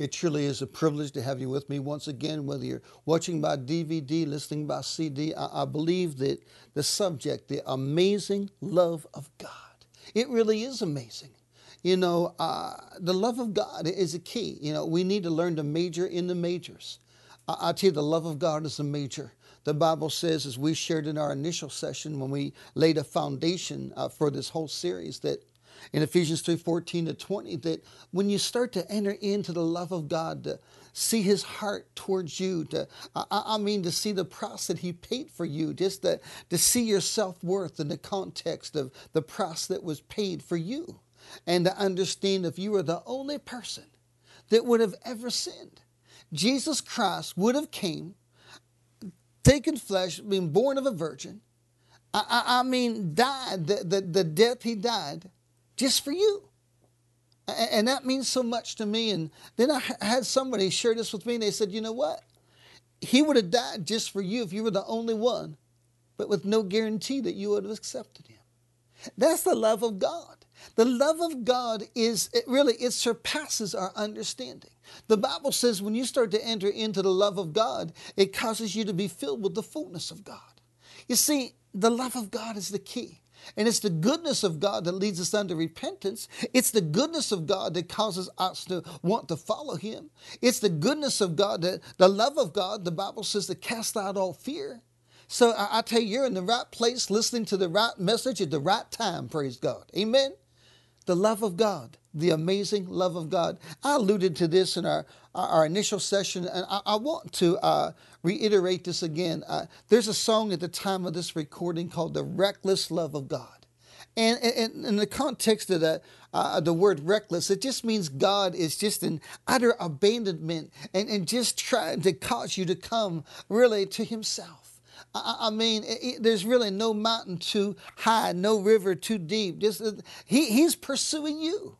It truly is a privilege to have you with me once again, whether you're watching by DVD, listening by CD. I, I believe that the subject, the amazing love of God, it really is amazing. You know, uh, the love of God is a key. You know, we need to learn to major in the majors. I, I tell you, the love of God is a major. The Bible says, as we shared in our initial session when we laid a foundation uh, for this whole series, that in Ephesians 3 14 to 20, that when you start to enter into the love of God, to see his heart towards you, to, I, I mean, to see the price that he paid for you, just to, to see your self worth in the context of the price that was paid for you, and to understand if you are the only person that would have ever sinned, Jesus Christ would have came taken flesh, being born of a virgin. I, I, I mean, died, the, the, the death he died just for you. And, that means so much to me. And then I had somebody share this with me, and they said, you know what? He would have died just for you if you were the only one, but with no guarantee that you would have accepted him. That's the love of God. The love of God is it really it surpasses our understanding. The Bible says when you start to enter into the love of God, it causes you to be filled with the fullness of God. You see, the love of God is the key. And it's the goodness of God that leads us unto repentance. It's the goodness of God that causes us to want to follow Him. It's the goodness of God that the love of God, the Bible says, to cast out all fear. So I, I tell you, you're in the right place, listening to the right message at the right time, praise God. Amen the love of God, the amazing love of God. I alluded to this in our, our initial session, and I, I want to uh, reiterate this again. Uh, there's a song at the time of this recording called The Reckless Love of God. And, in the context of the, uh, the word reckless, it just means God is just in utter abandonment and, and just trying to cause you to come really to Himself. I, mean, it, there's really no mountain too high, no river too deep. Just, he, he's pursuing you.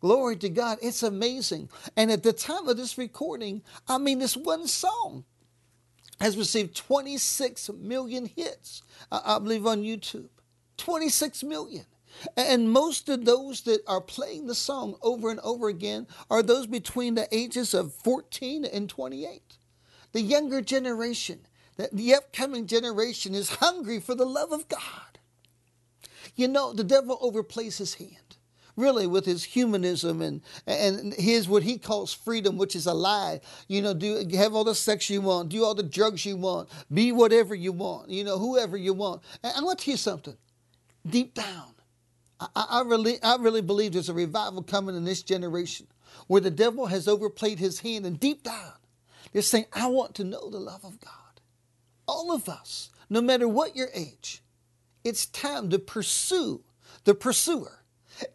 Glory to God. It's amazing. And at the time of this recording, I mean, this one song has received 26 million hits, I, believe, on YouTube. 26 million. And most of those that are playing the song over and over again are those between the ages of 14 and 28. The younger generation the upcoming generation is hungry for the love of God. You know, the devil overplays his hand, really, with his humanism and, and his what he calls freedom, which is a lie. You know, do have all the sex you want, do all the drugs you want, be whatever you want, you know, whoever you want. And I want to tell you something. Deep down, I, I, really, I really believe there's a revival coming in this generation where the devil has overplayed his hand, and deep down, they're saying, I want to know the love of God all of us, no matter what your age, it's time to pursue the pursuer.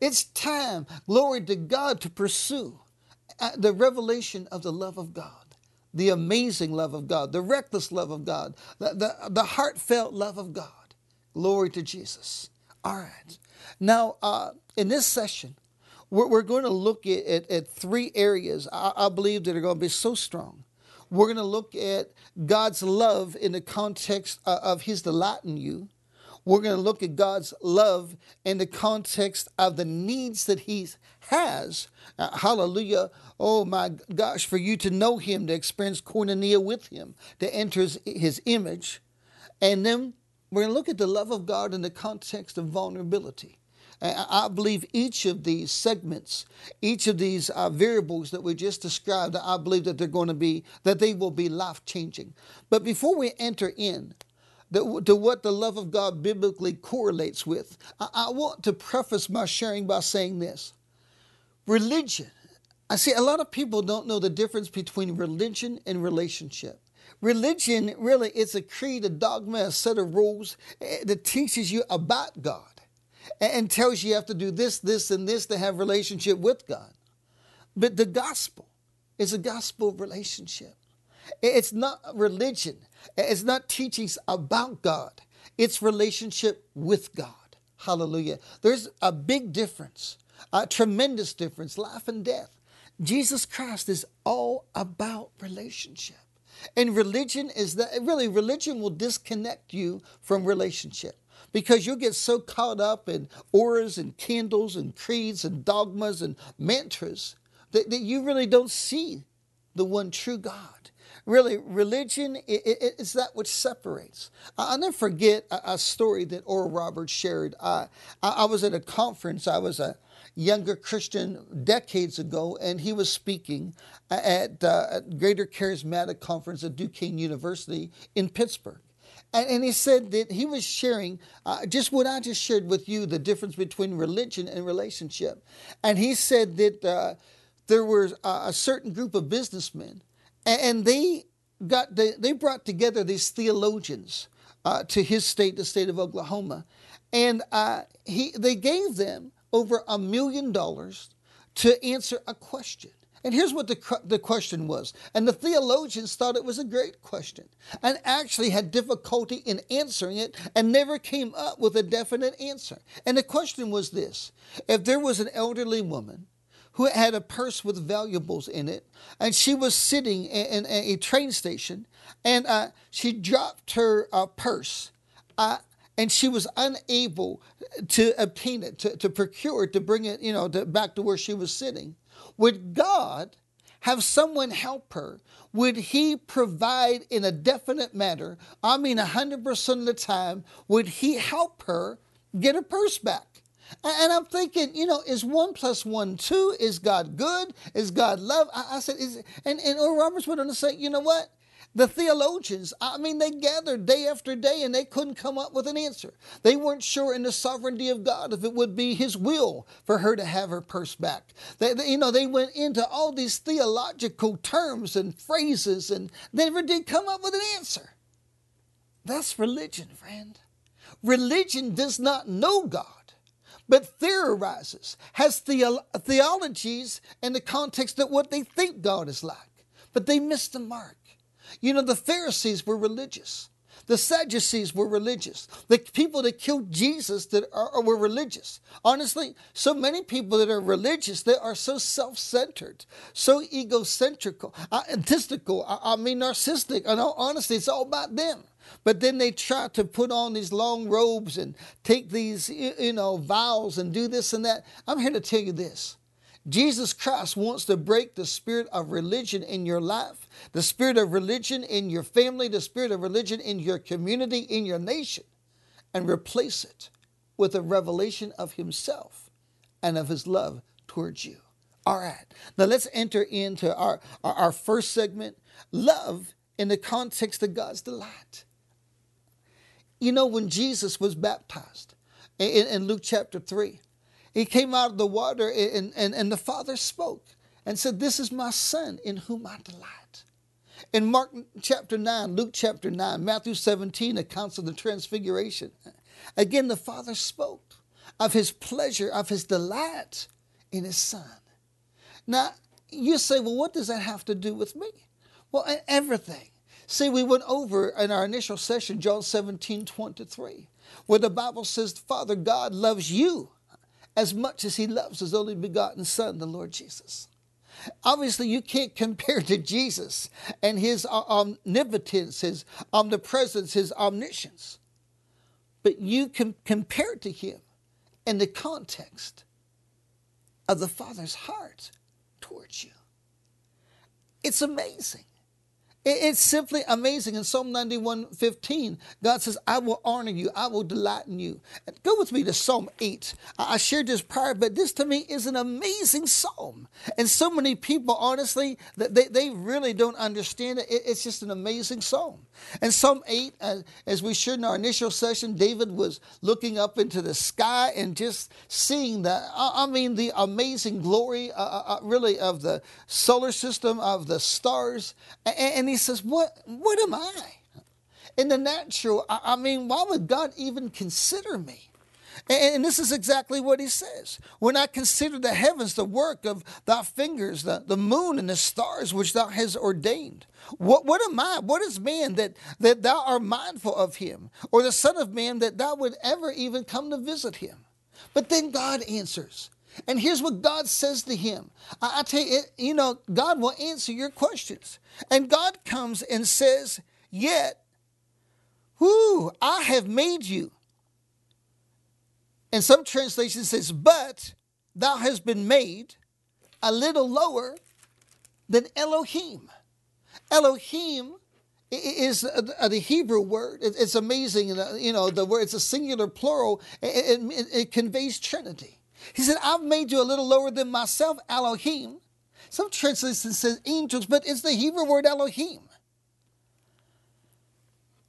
It's time, glory to God, to pursue uh, the revelation of the love of God, the amazing love of God, the reckless love of God, the, the, the heartfelt love of God. Glory to Jesus. All right. Now, uh, in this session, we're, we're going to look at, at, at three areas I, I believe that are going to be so strong we're going to look at God's love in the context of His delight in you. We're going to look at God's love in the context of the needs that He has. Uh, hallelujah. Oh my gosh, for you to know Him, to experience koinonia with Him, to enter His, his image. And then we're going to look at the love of God in the context of vulnerability. I believe each of these segments, each of these uh, variables that we just described, I believe that they're going to be, that they will be life changing. But before we enter in to what the love of God biblically correlates with, I, want to preface my sharing by saying this religion. I see a lot of people don't know the difference between religion and relationship. Religion really is a creed, a dogma, a set of rules eh, that teaches you about God and tells you you have to do this, this, and this to have relationship with God. But the gospel is a gospel of relationship. It's not religion. It's not teachings about God. It's relationship with God. Hallelujah. There's a big difference, a tremendous difference, life and death. Jesus Christ is all about relationship. And religion is that really religion will disconnect you from relationship because you'll get so caught up in auras and candles and creeds and dogmas and mantras that, that you really don't see the one true God. Really, religion is that which separates. I'll never forget a, story that Oral Roberts shared. I, I was at a conference. I was a younger Christian decades ago, and he was speaking at, uh, at Greater Charismatic Conference at Duquesne University in Pittsburgh. And, and he said that he was sharing uh, just what I just shared with you the difference between religion and relationship. And he said that uh, there was a certain group of businessmen and they got they, they brought together these theologians uh, to his state, the state of Oklahoma, and uh, he they gave them over a million dollars to answer a question. And here's what the, the question was. And the theologians thought it was a great question and actually had difficulty in answering it and never came up with a definite answer. And the question was this If there was an elderly woman who had a purse with valuables in it, and she was sitting in, in a train station, and uh, she dropped her uh, purse. Uh, and she was unable to obtain it, to, to procure it, to bring it, you know, to, back to where she was sitting. Would God have someone help her? Would He provide in a definite manner? I mean, 100% of the time, would He help her get her purse back? And I'm thinking, you know, is one plus one two? Is God good? Is God love? I, I said, is and and Oral Roberts went on to say, you know what? The theologians, I mean, they gathered day after day and they couldn't come up with an answer. They weren't sure in the sovereignty of God if it would be His will for her to have her purse back. They, they, you know, they went into all these theological terms and phrases and they never did come up with an answer. That's religion, friend. Religion does not know God but theorizes, has the, theologies in the context of what they think God is like. But they missed the mark. You know, the Pharisees were religious. The Sadducees were religious. The people that killed Jesus that are, were religious. Honestly, so many people that are religious, they are so self-centered, so egocentrical, uh, egotistical. I, I mean, narcissistic. And honestly, it's all about them. But then they try to put on these long robes and take these, you know, vows and do this and that. I'm here to tell you this. Jesus Christ wants to break the spirit of religion in your life, the spirit of religion in your family, the spirit of religion in your community, in your nation, and replace it with a revelation of Himself and of His love towards you. All right, now let's enter into our, our, our first segment love in the context of God's delight. You know, when Jesus was baptized in, in Luke chapter 3, he came out of the water and, and, and the Father spoke and said, This is my Son in whom I delight. In Mark chapter 9, Luke chapter 9, Matthew 17 accounts of the transfiguration. Again, the Father spoke of his pleasure, of his delight in his Son. Now, you say, well, what does that have to do with me? Well, everything. See, we went over in our initial session, John 17, 23, where the Bible says, Father God loves you as much as he loves his only begotten Son, the Lord Jesus. Obviously, you can't compare to Jesus and his uh, omnipotence, his omnipresence, his omniscience. But you can compare to him in the context of the Father's heart towards you. It's amazing. It's simply amazing. In Psalm 91 15, God says, I will honor you, I will delight in you. Go with me to Psalm 8. I shared this prior, but this to me is an amazing psalm. And so many people, honestly, they, they really don't understand it. It's just an amazing psalm. And Psalm 8, uh, as we shared in our initial session, David was looking up into the sky and just seeing the, I mean, the amazing glory, uh, uh, uh, really, of the solar system, of the stars. And he he says, What, what am I? In the natural, I, I mean, why would God even consider me? And, this is exactly what he says. When I consider the heavens, the work of thy fingers, the, the moon and the stars which thou hast ordained. What, what am I? What is man that, that thou art mindful of him? Or the Son of Man that thou would ever even come to visit him? But then God answers. And here's what God says to him. I, I tell you, it, you know, God will answer your questions. And God comes and says, Yet, whoo, I have made you. And some translation says, But thou hast been made a little lower than Elohim. Elohim is uh, uh, the Hebrew word. It's amazing. You know, the word, it's a singular plural. It, it, it conveys Trinity. He said, I've made you a little lower than myself, Elohim. Some translations says angels, but it's the Hebrew word Elohim.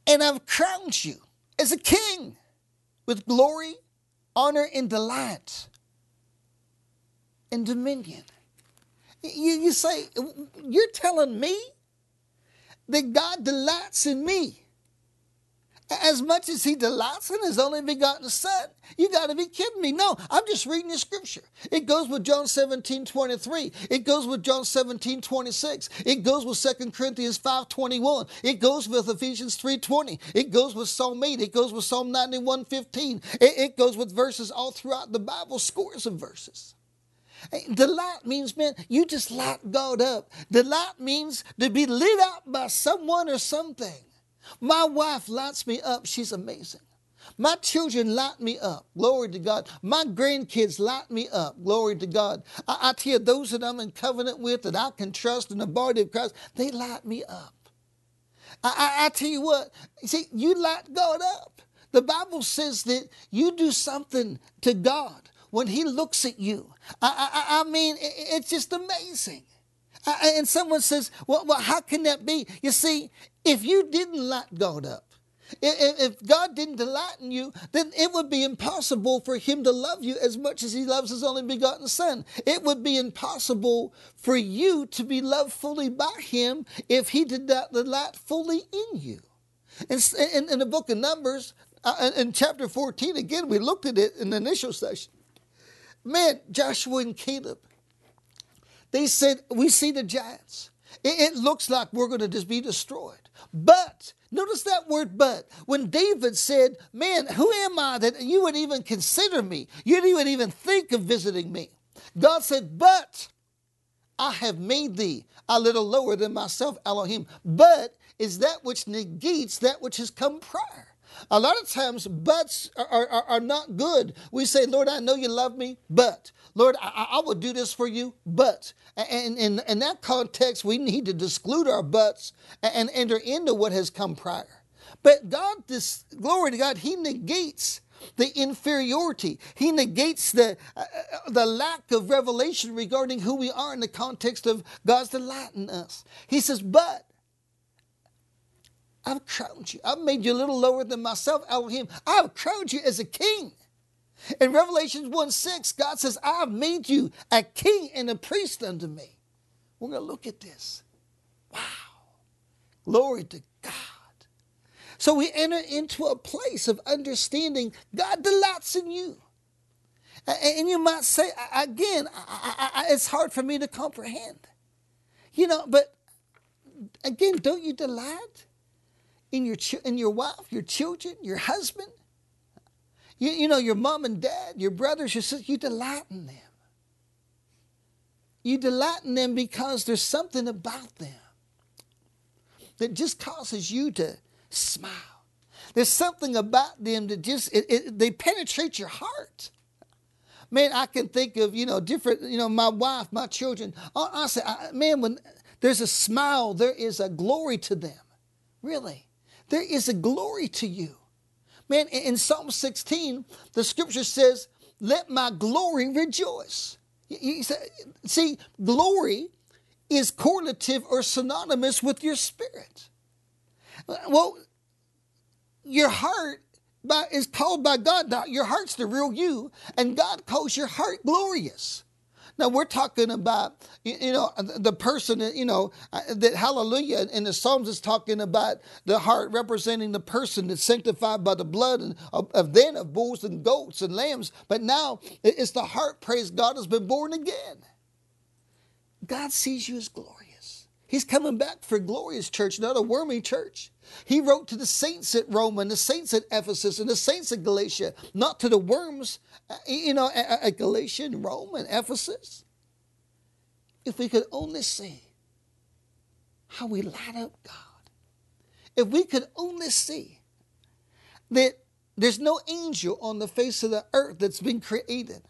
And I've crowned you as a king with glory, honor, and delight, and dominion. You, you say, You're telling me that God delights in me as much as he delights in his only begotten son. You got to be kidding me. No, I'm just reading the scripture. It goes with John 17, 23. It goes with John 17, 26. It goes with 2 Corinthians 5, 21. It goes with Ephesians 3, 20. It goes with Psalm 8. It goes with Psalm 91, 15. It, it goes with verses all throughout the Bible, scores of verses. Delight means, man, you just light God up. Delight means to be lit up by someone or something. My wife lights me up. She's amazing. My children light me up. Glory to God. My grandkids light me up. Glory to God. I, I tell you, those that I'm in covenant with, that I can trust in the body of Christ, they light me up. I, I, I tell you what, you see, you light God up. The Bible says that you do something to God when He looks at you. I, I, I mean, it's just amazing. And someone says, well, well, how can that be? You see, if you didn't light God up, if God didn't delight in you, then it would be impossible for Him to love you as much as He loves His only begotten Son. It would be impossible for you to be loved fully by Him if He did not delight fully in you. In, in, the book of Numbers, uh, in chapter 14, again, we looked at it in the initial session. Man, Joshua and Caleb, they said, We see the giants. It, it looks like we're going to just be destroyed. But, notice that word but. When David said, Man, who am I that you would even consider me? You would even think of visiting me. God said, But I have made thee a little lower than myself, Elohim. But is that which negates that which has come prior. A lot of times, buts are, are, are, not good. We say, Lord, I know you love me, but. Lord, I, I will do this for you, but. And in, that context, we need to disclude our buts and enter into what has come prior. But God, this glory to God, He negates the inferiority. He negates the, uh, uh, the lack of revelation regarding who we are in the context of God's delight in us. He says, But I've crowned you. I've made you a little lower than myself, Elohim. I've crowned you as a king. In Revelation 1 6, God says, I've made you a king and a priest unto me. We're going to look at this. Wow. Glory to God. So we enter into a place of understanding God delights in you. And you might say, again, it's hard for me to comprehend. You know, but again, don't you delight in your, in your wife, your children, your husband? You, you know, your mom and dad, your brothers, your sisters, you delight in them. You delight in them because there's something about them that just causes you to smile. There's something about them that just, it, it, they penetrate your heart. Man, I can think of, you know, different, you know, my wife, my children. I say, man, when there's a smile, there is a glory to them. Really. There is a glory to you. Man, in Psalm 16, the scripture says, Let my glory rejoice. See, glory is correlative or synonymous with your spirit. Well, your heart is called by God. Your heart's the real you, and God calls your heart glorious. Now we're talking about, you know, the person, you know, uh, that hallelujah in the Psalms is talking about the heart representing the person that's sanctified by the blood and of, of then of bulls and goats and lambs. But now it's the heart, praise God, has been born again. God sees you as glorious. He's coming back for a glorious church, not a wormy church. He wrote to the saints at Rome and the saints at Ephesus and the saints at Galatia, not to the worms, uh, you know, at Galatia and Rome and Ephesus. If we could only see how we light up God, if we could only see that there's no angel on the face of the earth that's been created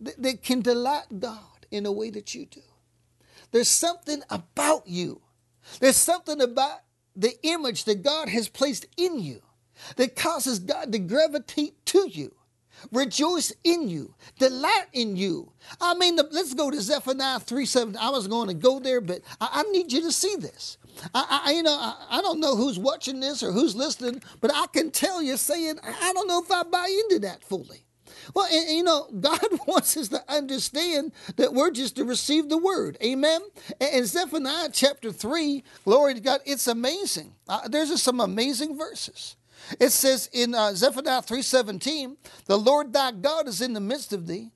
that, that can delight God in a way that you do. There's something about you. There's something about the image that God has placed in you that causes God to gravitate to you, rejoice in you, delight in you. I mean, let's go to Zephaniah 3 7. I was going to go there, but I, I need you to see this. I, I you know, I, I, don't know who's watching this or who's listening, but I can tell you saying, I don't know if I buy into that fully. Well, and, and, you know, God wants us to understand that we're just to receive the word. Amen. And, and Zephaniah chapter 3, glory to God, it's amazing. Uh, there's just some amazing verses. It says in uh, Zephaniah 3:17, "The Lord thy God is in the midst of thee,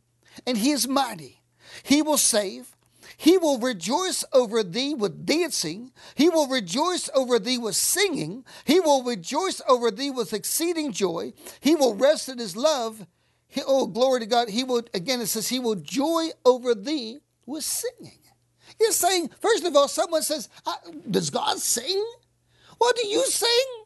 and he is mighty. He will save. He will rejoice over thee with dancing. He will rejoice over thee with singing. He will rejoice over thee with exceeding joy. He will rest in his love. He, oh, glory to God. He will, again, it says, he will joy over thee with singing. You're saying, first of all, someone says, Does God sing? What do you sing?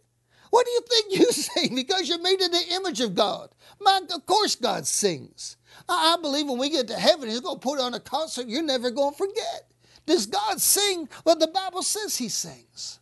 What do you think you sing? Because you're made in the image of God. Man, of course, God sings. I believe when we get to heaven, He's going to put on a concert you're never going to forget. Does God sing? Well, the Bible says He sings.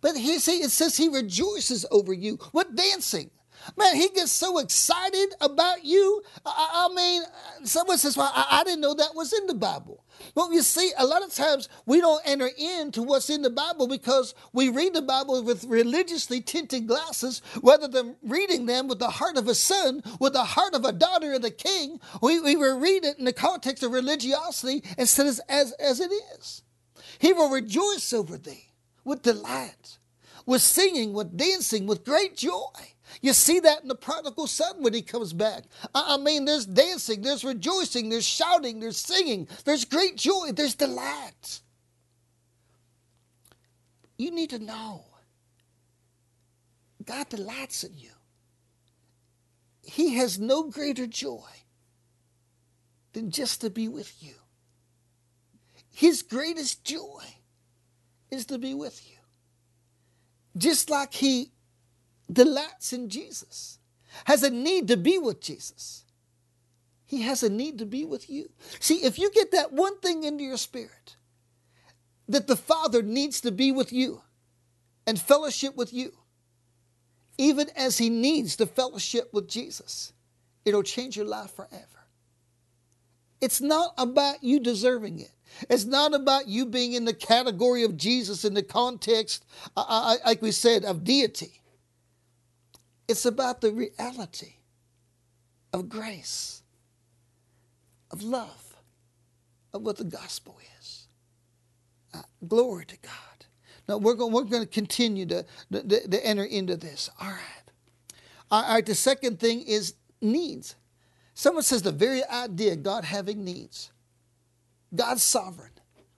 But he see, it says He rejoices over you with dancing. Man, he gets so excited about you. I, I mean, someone says, Well, I, I, didn't know that was in the Bible. But you see, a lot of times we don't enter into what's in the Bible because we read the Bible with religiously tinted glasses rather than reading them with the heart of a son, with the heart of a daughter of the king. We, we read it in the context of religiosity instead of as, as it is. He will rejoice over thee with delight, with singing, with dancing, with great joy. You see that in the prodigal son when he comes back. I mean, there's dancing, there's rejoicing, there's shouting, there's singing, there's great joy, there's delight. You need to know God delights in you. He has no greater joy than just to be with you. His greatest joy is to be with you. Just like he delights in Jesus, has a need to be with Jesus. He has a need to be with you. See, if you get that one thing into your spirit, that the Father needs to be with you and fellowship with you, even as He needs to fellowship with Jesus, it'll change your life forever. It's not about you deserving it. It's not about you being in the category of Jesus in the context, uh, uh like we said, of deity. It's about the reality of grace, of love, of what the gospel is. Uh, glory to God. Now we're going, we're going to continue to, to, to enter into this. All right. All right. The second thing is needs. Someone says the very idea God having needs. God's sovereign.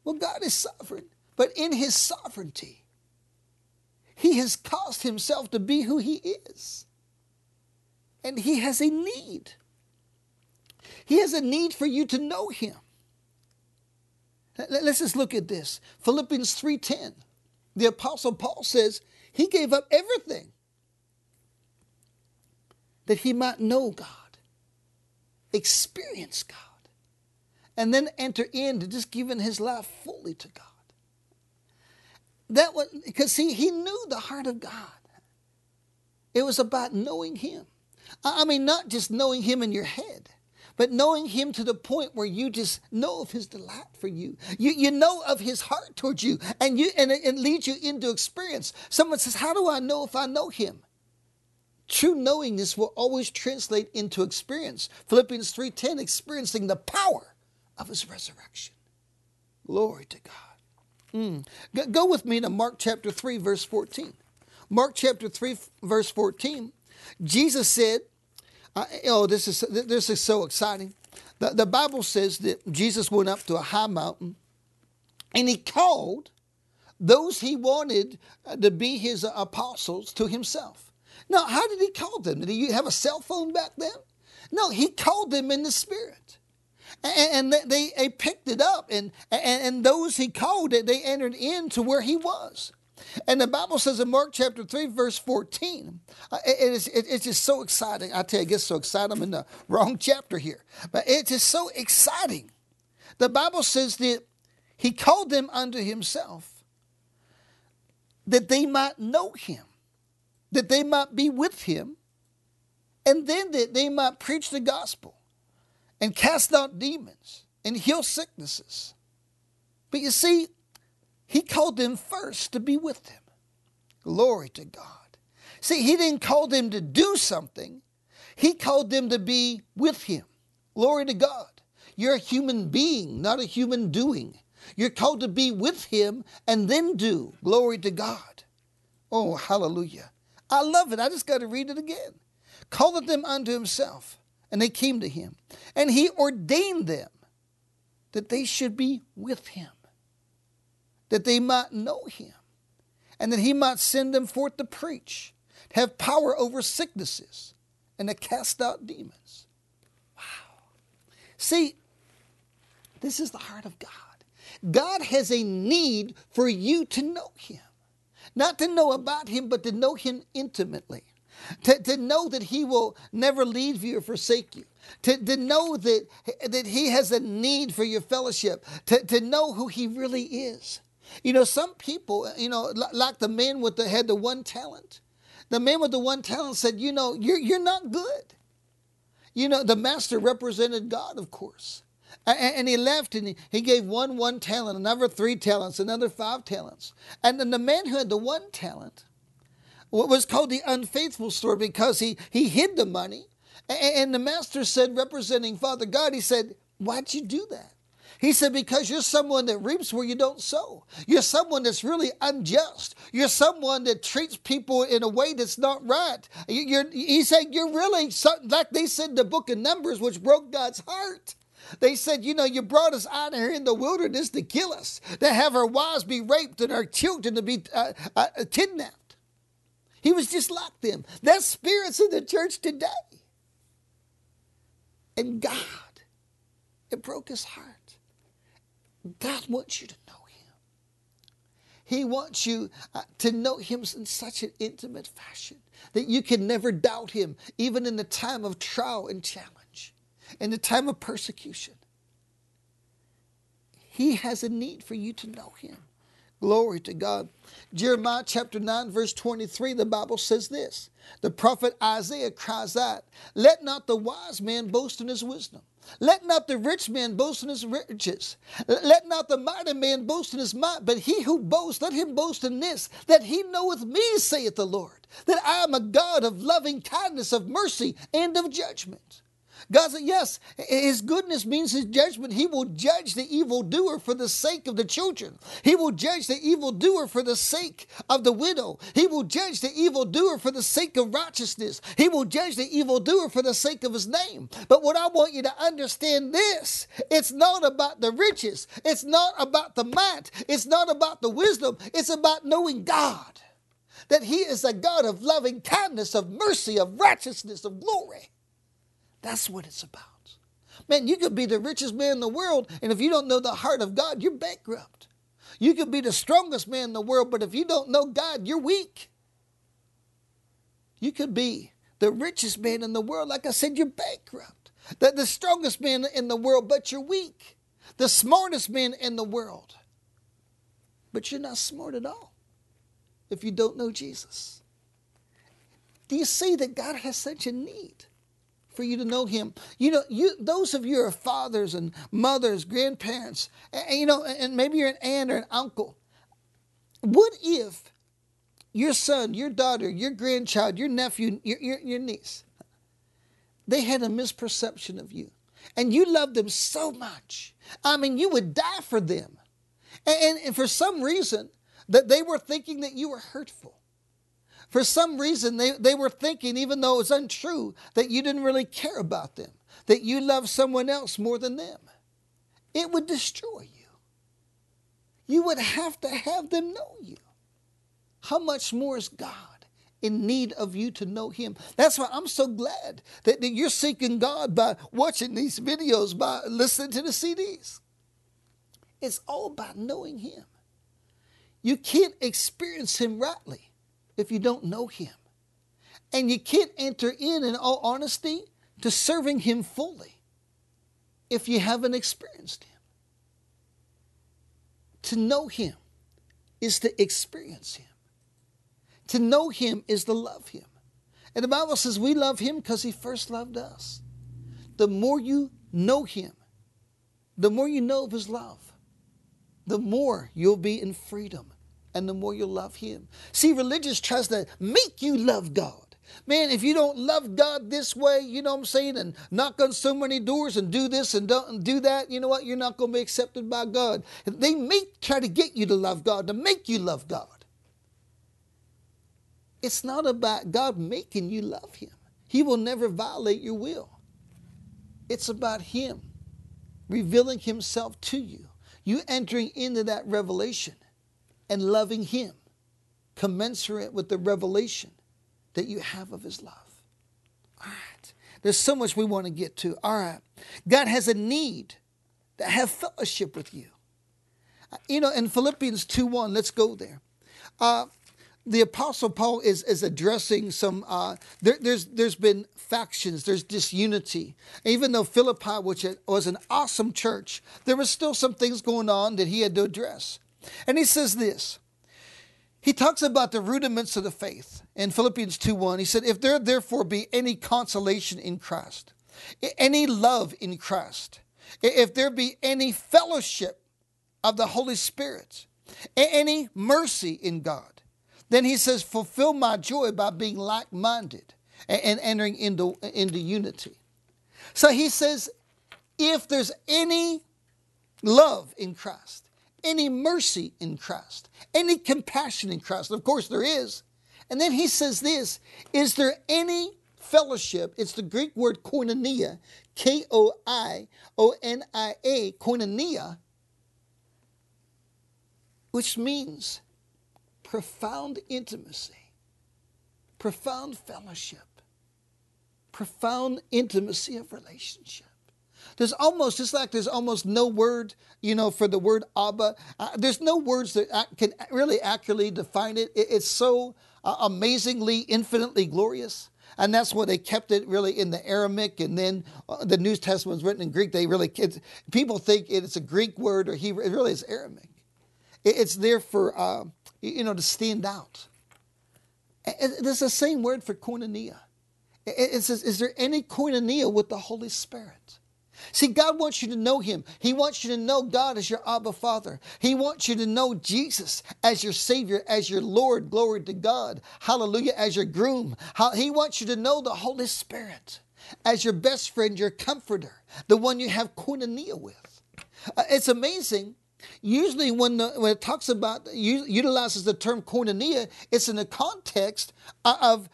Well, God is sovereign, but in His sovereignty, he has caused himself to be who he is. And he has a need. He has a need for you to know him. Let's just look at this. Philippians 3:10. The apostle Paul says he gave up everything that he might know God, experience God, and then enter into just giving his life fully to God. That was because see, he knew the heart of God. It was about knowing him. I mean, not just knowing him in your head, but knowing him to the point where you just know of his delight for you. You, you know of his heart towards you, and you and it, it leads you into experience. Someone says, How do I know if I know him? True knowingness will always translate into experience. Philippians 3:10, experiencing the power of his resurrection. Glory to God. Mm. Go with me to Mark chapter 3, verse 14. Mark chapter 3, verse 14. Jesus said, uh, Oh, this is, this is so exciting. The, the Bible says that Jesus went up to a high mountain and he called those he wanted uh, to be his apostles to himself. Now, how did he call them? Did he have a cell phone back then? No, he called them in the Spirit and, they, they picked it up, and, and, and those he called they entered into where he was. And the Bible says in Mark chapter 3, verse 14, uh, it is, it, it's just so exciting. I tell you, it gets so excited. I'm in the wrong chapter here. But it's so exciting the Bible says that he called them unto himself that they might know him, that they might be with him, and then that they might preach the gospel and cast out demons and heal sicknesses. But you see, he called them first to be with him. Glory to God. See, he didn't call them to do something, he called them to be with him. Glory to God. You're a human being, not a human doing. You're called to be with him and then do. Glory to God. Oh, hallelujah. I love it. I just got to read it again. Called them unto himself, and they came to him. And he ordained them that they should be with him, that they might know him, and that he might send them forth to preach, have power over sicknesses, and to cast out demons. Wow. See, this is the heart of God. God has a need for you to know him. Not to know about him, but to know him intimately. To, to know that he will never leave you or forsake you. To, to know that, that he has a need for your fellowship. To, to know who he really is. You know, some people, you know, like the man with the had the one talent. The man with the one talent said, you know, you're, you're not good. You know, the master represented God, of course. And he left and he gave one one talent, another three talents, another five talents. And then the man who had the one talent was called the unfaithful steward because he, he hid the money. And the master said, representing Father God, he said, Why'd you do that? He said, Because you're someone that reaps where you don't sow. You're someone that's really unjust. You're someone that treats people in a way that's not right. You're, he said, You're really, like they said in the book of Numbers, which broke God's heart. They said, You know, you brought us out here in the wilderness to kill us, to have our wives be raped and our children to be uh, uh, kidnapped. He was just like them. That's spirits in the church today. And God, it broke his heart. God wants you to know him. He wants you uh, to know him in such an intimate fashion that you can never doubt him, even in the time of trial and challenge in the time of persecution. He has a need for you to know him. Glory to God. Jeremiah chapter 9, verse 23, the Bible says this The prophet Isaiah cries out, Let not the wise man boast in his wisdom. Let not the rich man boast in his riches. Let not the mighty man boast in his might. But he who boasts, let him boast in this, that he knoweth me, saith the Lord, that I am a God of loving kindness, of mercy, and of judgment. God said, yes, his goodness means his judgment. He will judge the evildoer for the sake of the children. He will judge the evildoer for the sake of the widow. He will judge the evildoer for the sake of righteousness. He will judge the evildoer for the sake of his name. But what I want you to understand this, it's not about the riches. It's not about the might. It's not about the wisdom. It's about knowing God. That he is a God of loving kindness, of mercy, of righteousness, of glory. That's what it's about. Man, you could be the richest man in the world, and if you don't know the heart of God, you're bankrupt. You could be the strongest man in the world, but if you don't know God, you're weak. You could be the richest man in the world. Like I said, you're bankrupt. The, the strongest man in the world, but you're weak. The smartest man in the world, but you're not smart at all if you don't know Jesus. Do you see that God has such a need? For you to know him. You know, you those of you are fathers and mothers, grandparents, and, you know, and maybe you're an aunt or an uncle. What if your son, your daughter, your grandchild, your nephew, your, your, your niece, they had a misperception of you, and you loved them so much. I mean, you would die for them, and, and for some reason that they were thinking that you were hurtful for some reason, they, they were thinking, even though it was untrue, that you didn't really care about them, that you loved someone else more than them. It would destroy you. You would have to have them know you. How much more is God in need of you to know Him? That's why I'm so glad that, that you're seeking God by watching these videos, by listening to the CDs. It's all about knowing Him. You can't experience Him rightly if you don't know Him. And you can't enter in, in all honesty, to serving Him fully if you haven't experienced Him. To know Him is to experience Him. To know Him is to love Him. And the Bible says we love Him because He first loved us. The more you know Him, the more you know of His love, the more you'll be in freedom and the more you'll love Him. See, religious tries to make you love God. Man, if you don't love God this way, you know what I'm saying, and knock on so many doors and do this and don't do that, you know what? You're not going to be accepted by God. They may try to get you to love God, to make you love God. It's not about God making you love Him. He will never violate your will. It's about Him revealing Himself to you. You entering into that revelation and loving Him, commensurate with the revelation that you have of His love. All right. There's so much we want to get to. All right. God has a need to have fellowship with you. You know, in Philippians 2 1, let's go there. Uh, the apostle paul is, is addressing some uh, there, there's there's been factions there's disunity even though philippi which was an awesome church there was still some things going on that he had to address and he says this he talks about the rudiments of the faith in philippians 2 1 he said if there therefore be any consolation in christ any love in christ if there be any fellowship of the holy spirit any mercy in god then he says, fulfill my joy by being like minded and entering into, into unity. So he says, if there's any love in Christ, any mercy in Christ, any compassion in Christ, of course there is. And then he says this Is there any fellowship? It's the Greek word koinonia, K O I O N I A, koinonia, which means profound intimacy, profound fellowship, profound intimacy of relationship. There's almost, it's like there's almost no word, you know, for the word Abba. Uh, there's no words that can really accurately define it. it it's so uh, amazingly, infinitely glorious. And that's why they kept it really in the Aramaic, and then uh, the New Testament was written in Greek. They really, people think it's a Greek word or Hebrew. It really is Aramaic. It, it's there for uh, you know, to stand out. It's the same word for koinonia. It says, is there any koinonia with the Holy Spirit? See, God wants you to know Him. He wants you to know God as your Abba Father. He wants you to know Jesus as your Savior, as your Lord. Glory to God. Hallelujah. As your groom. He wants you to know the Holy Spirit as your best friend, your comforter, the one you have koinonia with. Uh, it's amazing Usually, when, the, when it talks about, utilizes the term koinonia, it's in the context of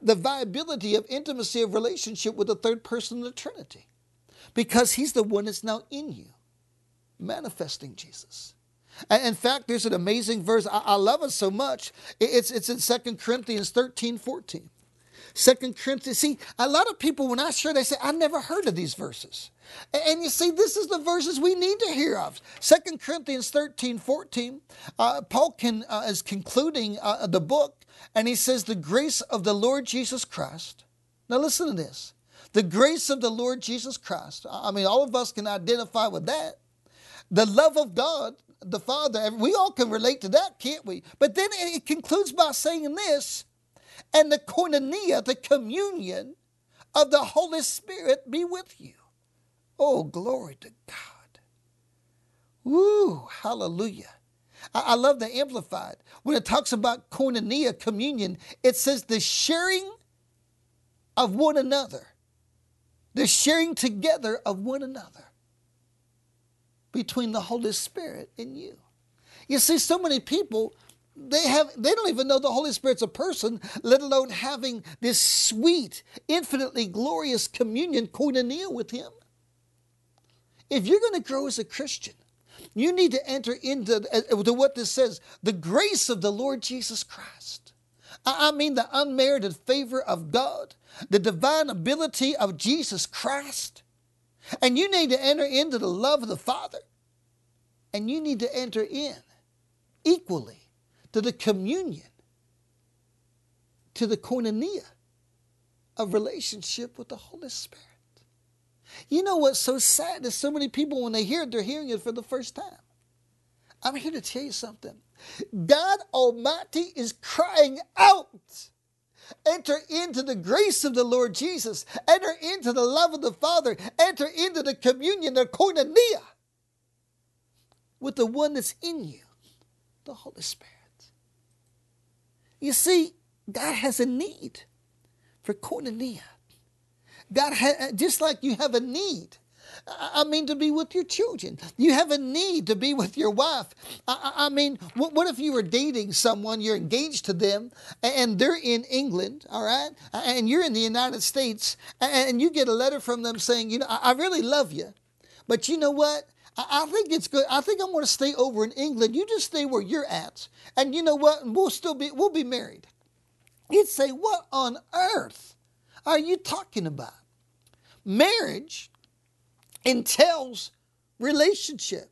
the viability of intimacy of relationship with the third person of the Trinity. Because he's the one that's now in you, manifesting Jesus. And in fact, there's an amazing verse. I, I love it so much. It's, it's in 2 Corinthians 13 14. Second Corinthians. See, a lot of people, when I share, they say, I've never heard of these verses. And you see, this is the verses we need to hear of. Second Corinthians 13, 14. Uh, Paul can, uh, is concluding uh, the book, and he says, The grace of the Lord Jesus Christ. Now listen to this. The grace of the Lord Jesus Christ. I mean, all of us can identify with that. The love of God, the Father, we all can relate to that, can't we? But then it concludes by saying this and the koinonia, the communion of the Holy Spirit be with you. Oh, glory to God. Woo, hallelujah. I, love the Amplified. When it talks about koinonia, communion, it says the sharing of one another, the sharing together of one another between the Holy Spirit and you. You see, so many people they have they don't even know the holy spirit's a person let alone having this sweet infinitely glorious communion koinonia with him if you're going to grow as a christian you need to enter into uh, to what this says the grace of the lord jesus christ i mean the unmerited favor of god the divine ability of jesus christ and you need to enter into the love of the father and you need to enter in equally to the communion, to the koinonia of relationship with the Holy Spirit. You know what's so sad is so many people, when they hear it, they're hearing it for the first time. I'm here to tell you something. God Almighty is crying out. Enter into the grace of the Lord Jesus. Enter into the love of the Father. Enter into the communion, the koinonia, with the one that's in you, the Holy Spirit. You see, God has a need for koinonia. God, ha- just like you have a need I mean, to be with your children. You have a need to be with your wife. I, I mean, what, what, if you were dating someone, you're engaged to them, and they're in England, all right, and you're in the United States, and you get a letter from them saying, you know, I, I really love you, but you know what? I, think it's good. I think I'm going to stay over in England. You just stay where you're at, and you know what? We'll still be we'll be married. You'd say, what on earth are you talking about? Marriage entails relationship.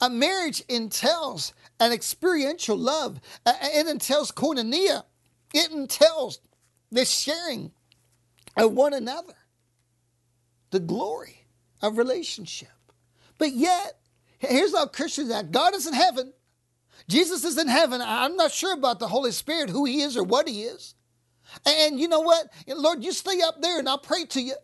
A marriage entails an experiential love. It entails koinonia. It entails the sharing of one another, the glory of relationship. But yet, here's how Christians act God is in heaven. Jesus is in heaven. I'm not sure about the Holy Spirit, who he is or what he is. And you know what? Lord, you stay up there and I'll pray to you.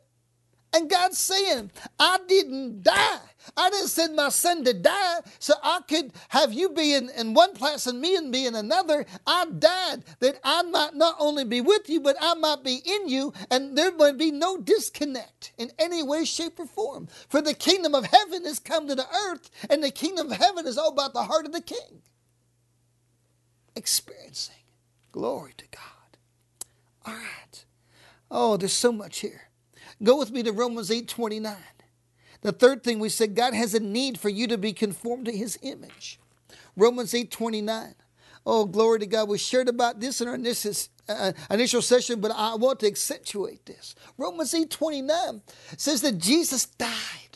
And God's saying, I didn't die. I didn't send my son to die so I could have you be in, in one place and me and be in another. I died that I might not only be with you, but I might be in you, and there would be no disconnect in any way, shape, or form. For the kingdom of heaven has come to the earth, and the kingdom of heaven is all about the heart of the king. Experiencing glory to God. All right. Oh, there's so much here. Go with me to Romans 8 29. The third thing we said, God has a need for you to be conformed to his image. Romans 8 29. Oh, glory to God. We shared about this in our initial, uh, initial session, but I want to accentuate this. Romans 8 29 says that Jesus died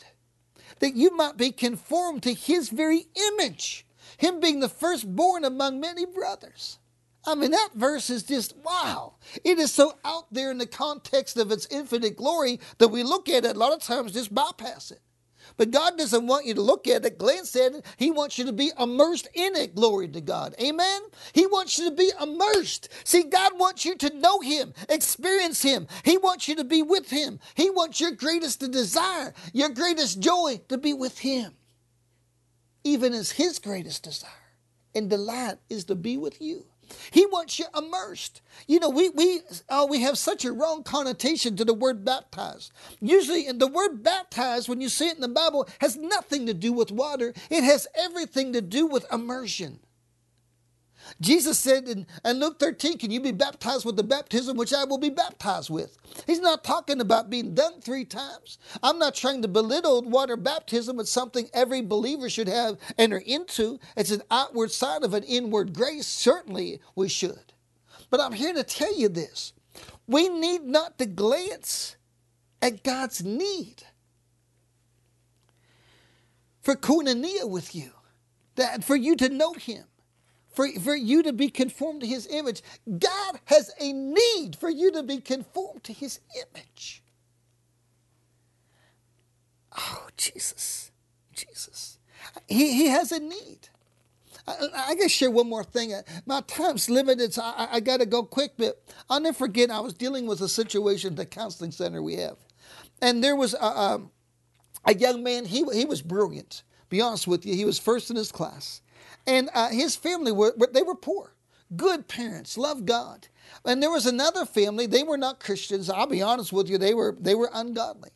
that you might be conformed to his very image, him being the firstborn among many brothers. I mean, that verse is just wow. It is so out there in the context of its infinite glory that we look at it a lot of times just bypass it. But God doesn't want you to look at it, glance at it. He wants you to be immersed in it. Glory to God. Amen. He wants you to be immersed. See, God wants you to know Him, experience Him. He wants you to be with Him. He wants your greatest desire, your greatest joy to be with Him, even as His greatest desire and delight is to be with you. He wants you immersed. You know, we we oh, we have such a wrong connotation to the word baptized. Usually, the word baptized, when you see it in the Bible, has nothing to do with water. It has everything to do with immersion. Jesus said in, in, Luke 13, Can you be baptized with the baptism which I will be baptized with? He's not talking about being dunked three times. I'm not trying to belittle water baptism. It's something every believer should have enter into. It's an outward sign of an inward grace. Certainly we should. But I'm here to tell you this we need not to glance at God's need for koinonia with you, that for you to know Him for, for you to be conformed to his image. God has a need for you to be conformed to his image. Oh, Jesus. Jesus. He, he has a need. I, I gotta share one more thing. Uh, my time's limited, so I, I gotta go quick. But I'll never forget. I was dealing with a situation at the counseling center we have, and there was a, a, a young man. He he was brilliant. Be honest with you, he was first in his class. And uh, his family were they were poor, good parents, loved God. And there was another family; they were not Christians. I'll be honest with you; they were they were ungodly.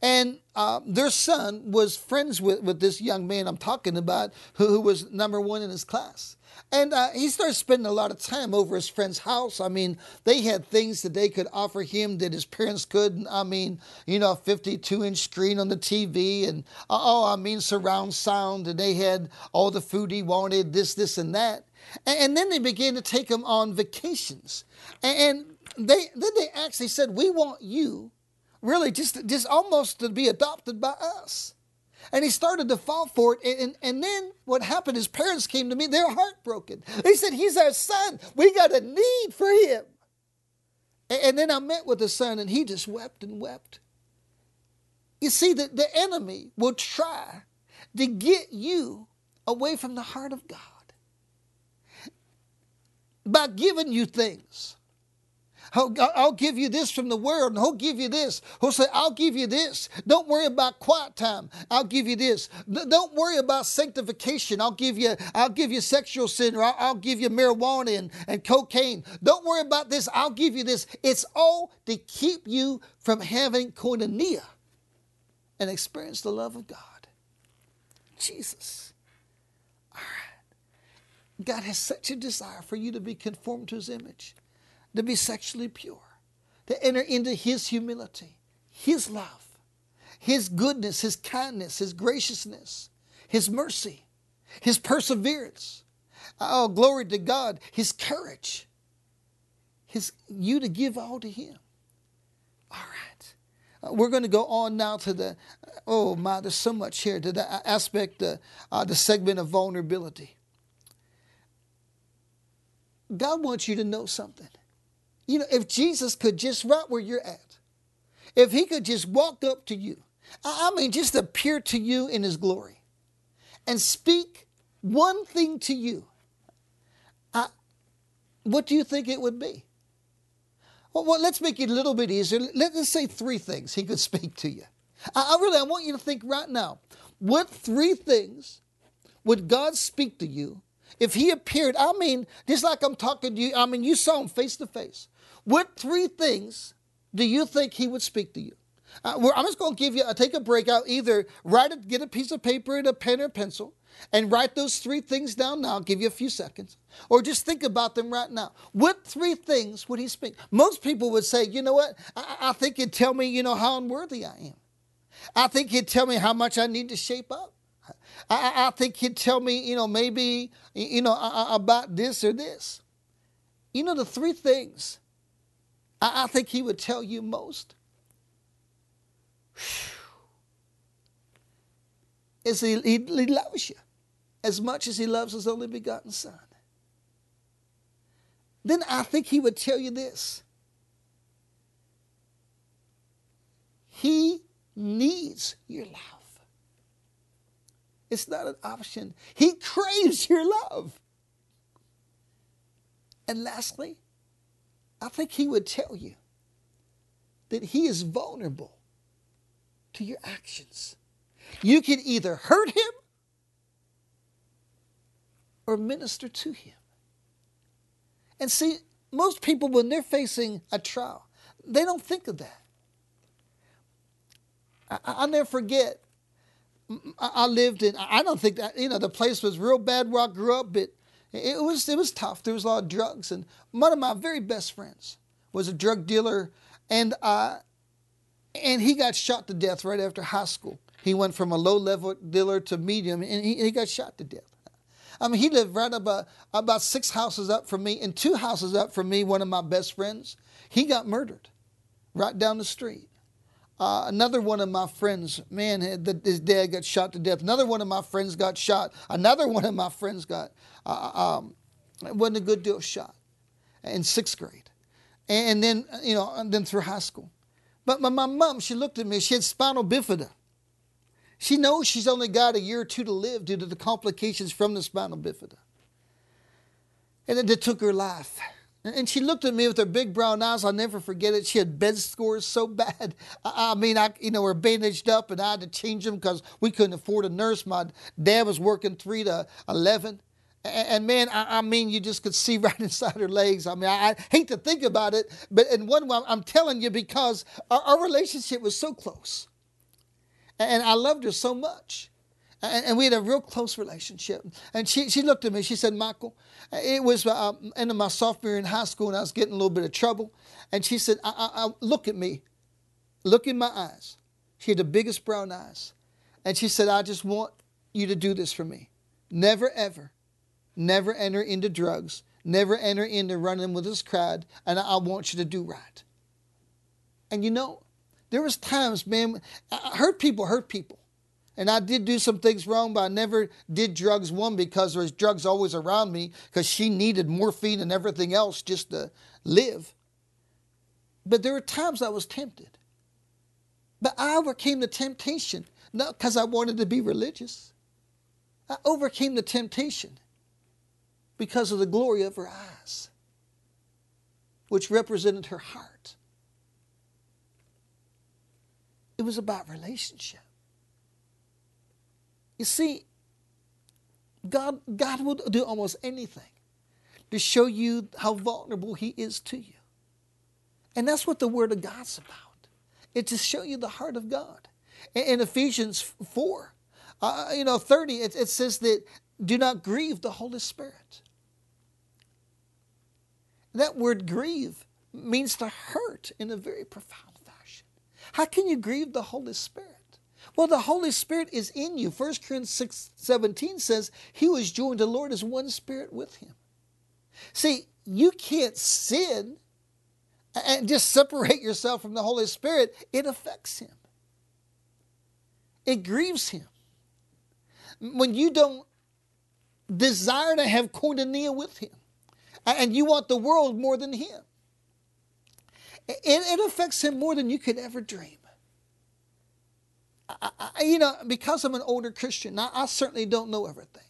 And uh, their son was friends with, with this young man I'm talking about, who, who was number one in his class. And uh, he started spending a lot of time over his friend's house. I mean, they had things that they could offer him that his parents couldn't. I mean, you know, a 52 inch screen on the TV, and oh, I mean, surround sound, and they had all the food he wanted, this, this, and that. And, and then they began to take him on vacations. And they then they actually said, We want you really just, just almost to be adopted by us. And he started to fall for it. And, and then what happened, his parents came to me, they're heartbroken. They said, He's our son. We got a need for him. And, and then I met with the son, and he just wept and wept. You see, that the enemy will try to get you away from the heart of God by giving you things. I'll, I'll, give you this from the world, and he'll give you this. He'll say, I'll give you this. Don't worry about quiet time. I'll give you this. Don't worry about sanctification. I'll give you, I'll give you sexual sin, or I'll, give you marijuana and, and cocaine. Don't worry about this. I'll give you this. It's all to keep you from having koinonia and experience the love of God. Jesus. All right. God has such a desire for you to be conformed to his image to be sexually pure, to enter into His humility, His love, His goodness, His kindness, His graciousness, His mercy, His perseverance. Oh, glory to God, His courage, His you to give all to Him. All right. Uh, we're going to go on now to the, oh my, there's so much here, to the aspect, uh, uh, the segment of vulnerability. God wants you to know something. You know, if Jesus could just right where you're at, if he could just walk up to you, I mean, just appear to you in his glory and speak one thing to you, I, what do you think it would be? Well, well, let's make it a little bit easier. Let's say three things he could speak to you. I, I really, I want you to think right now. What three things would God speak to you if he appeared? I mean, just like I'm talking to you, I mean, you saw him face to face. What three things do you think he would speak to you? Uh, I'm just going to give you, I'll take a break. I'll either write it, get a piece of paper and a pen or pencil and write those three things down now. I'll give you a few seconds. Or just think about them right now. What three things would he speak? Most people would say, you know what? I, I think he'd tell me, you know, how unworthy I am. I think he'd tell me how much I need to shape up. I, I think he'd tell me, you know, maybe, you know, about this or this. You know, the three things I, I think he would tell you most. Is he, he, he loves you as much as he loves his only begotten son. Then I think he would tell you this. He needs your love. It's not an option. He craves your love. And lastly, I think he would tell you that he is vulnerable to your actions. You can either hurt him or minister to him. And see, most people, when they're facing a trial, they don't think of that. I, will never forget. I lived in. I don't think that you know the place was real bad where I grew up, but it was it was tough. There was a lot of drugs, and one of my very best friends was a drug dealer, and uh, and he got shot to death right after high school. He went from a low level dealer to medium, and he, he got shot to death. I mean, he lived right about about six houses up from me, and two houses up from me. One of my best friends, he got murdered right down the street. Uh, another one of my friends, man, his dad got shot to death. Another one of my friends got shot. Another one of my friends got, uh, um, wasn't a good deal shot in sixth grade. And then, you know, and then through high school. But my, my mom, she looked at me, she had spinal bifida. She knows she's only got a year or two to live due to the complications from the spinal bifida. And then they took her life. And she looked at me with her big brown eyes. I'll never forget it. She had bed scores so bad. I, mean, I you know, were bandaged up, and I had to change them because we couldn't afford a nurse. My dad was working three to eleven, and, man, I, mean, you just could see right inside her legs. I mean, I, hate to think about it, but in one way, I'm telling you because our relationship was so close, and I loved her so much and, and we had a real close relationship. And she, she looked at me. She said, Michael, it was uh, end of my sophomore year in high school, and I was getting a little bit of trouble. And she said, I, I, I, look at me, look in my eyes. She had the biggest brown eyes. And she said, I just want you to do this for me. Never, ever, never enter into drugs. Never enter into running with this crowd. And I want you to do right. And you know, there was times, man, I heard people hurt people. And I did do some things wrong, but I never did drugs. One, because there was drugs always around me, because she needed morphine and everything else just to live. But there were times I was tempted. But I overcame the temptation, not because I wanted to be religious. I overcame the temptation because of the glory of her eyes, which represented her heart. It was about relationship. You see, God, God will do almost anything to show you how vulnerable He is to you. And that's what the Word of God's about. It's to show you the heart of God. In, Ephesians 4, uh, you know, 30, it, it says that do not grieve the Holy Spirit. That word grieve means to hurt in a very profound fashion. How can you grieve the Holy Spirit? Well, the Holy Spirit is in you. 1 Corinthians 6 17 says, He was joined to the Lord as one spirit with him. See, you can't sin and just separate yourself from the Holy Spirit. It affects him, it grieves him. When you don't desire to have koinonia with him, and you want the world more than him, it, it affects him more than you could ever dream. I, I, you know, because I'm an older Christian, I, I certainly don't know everything.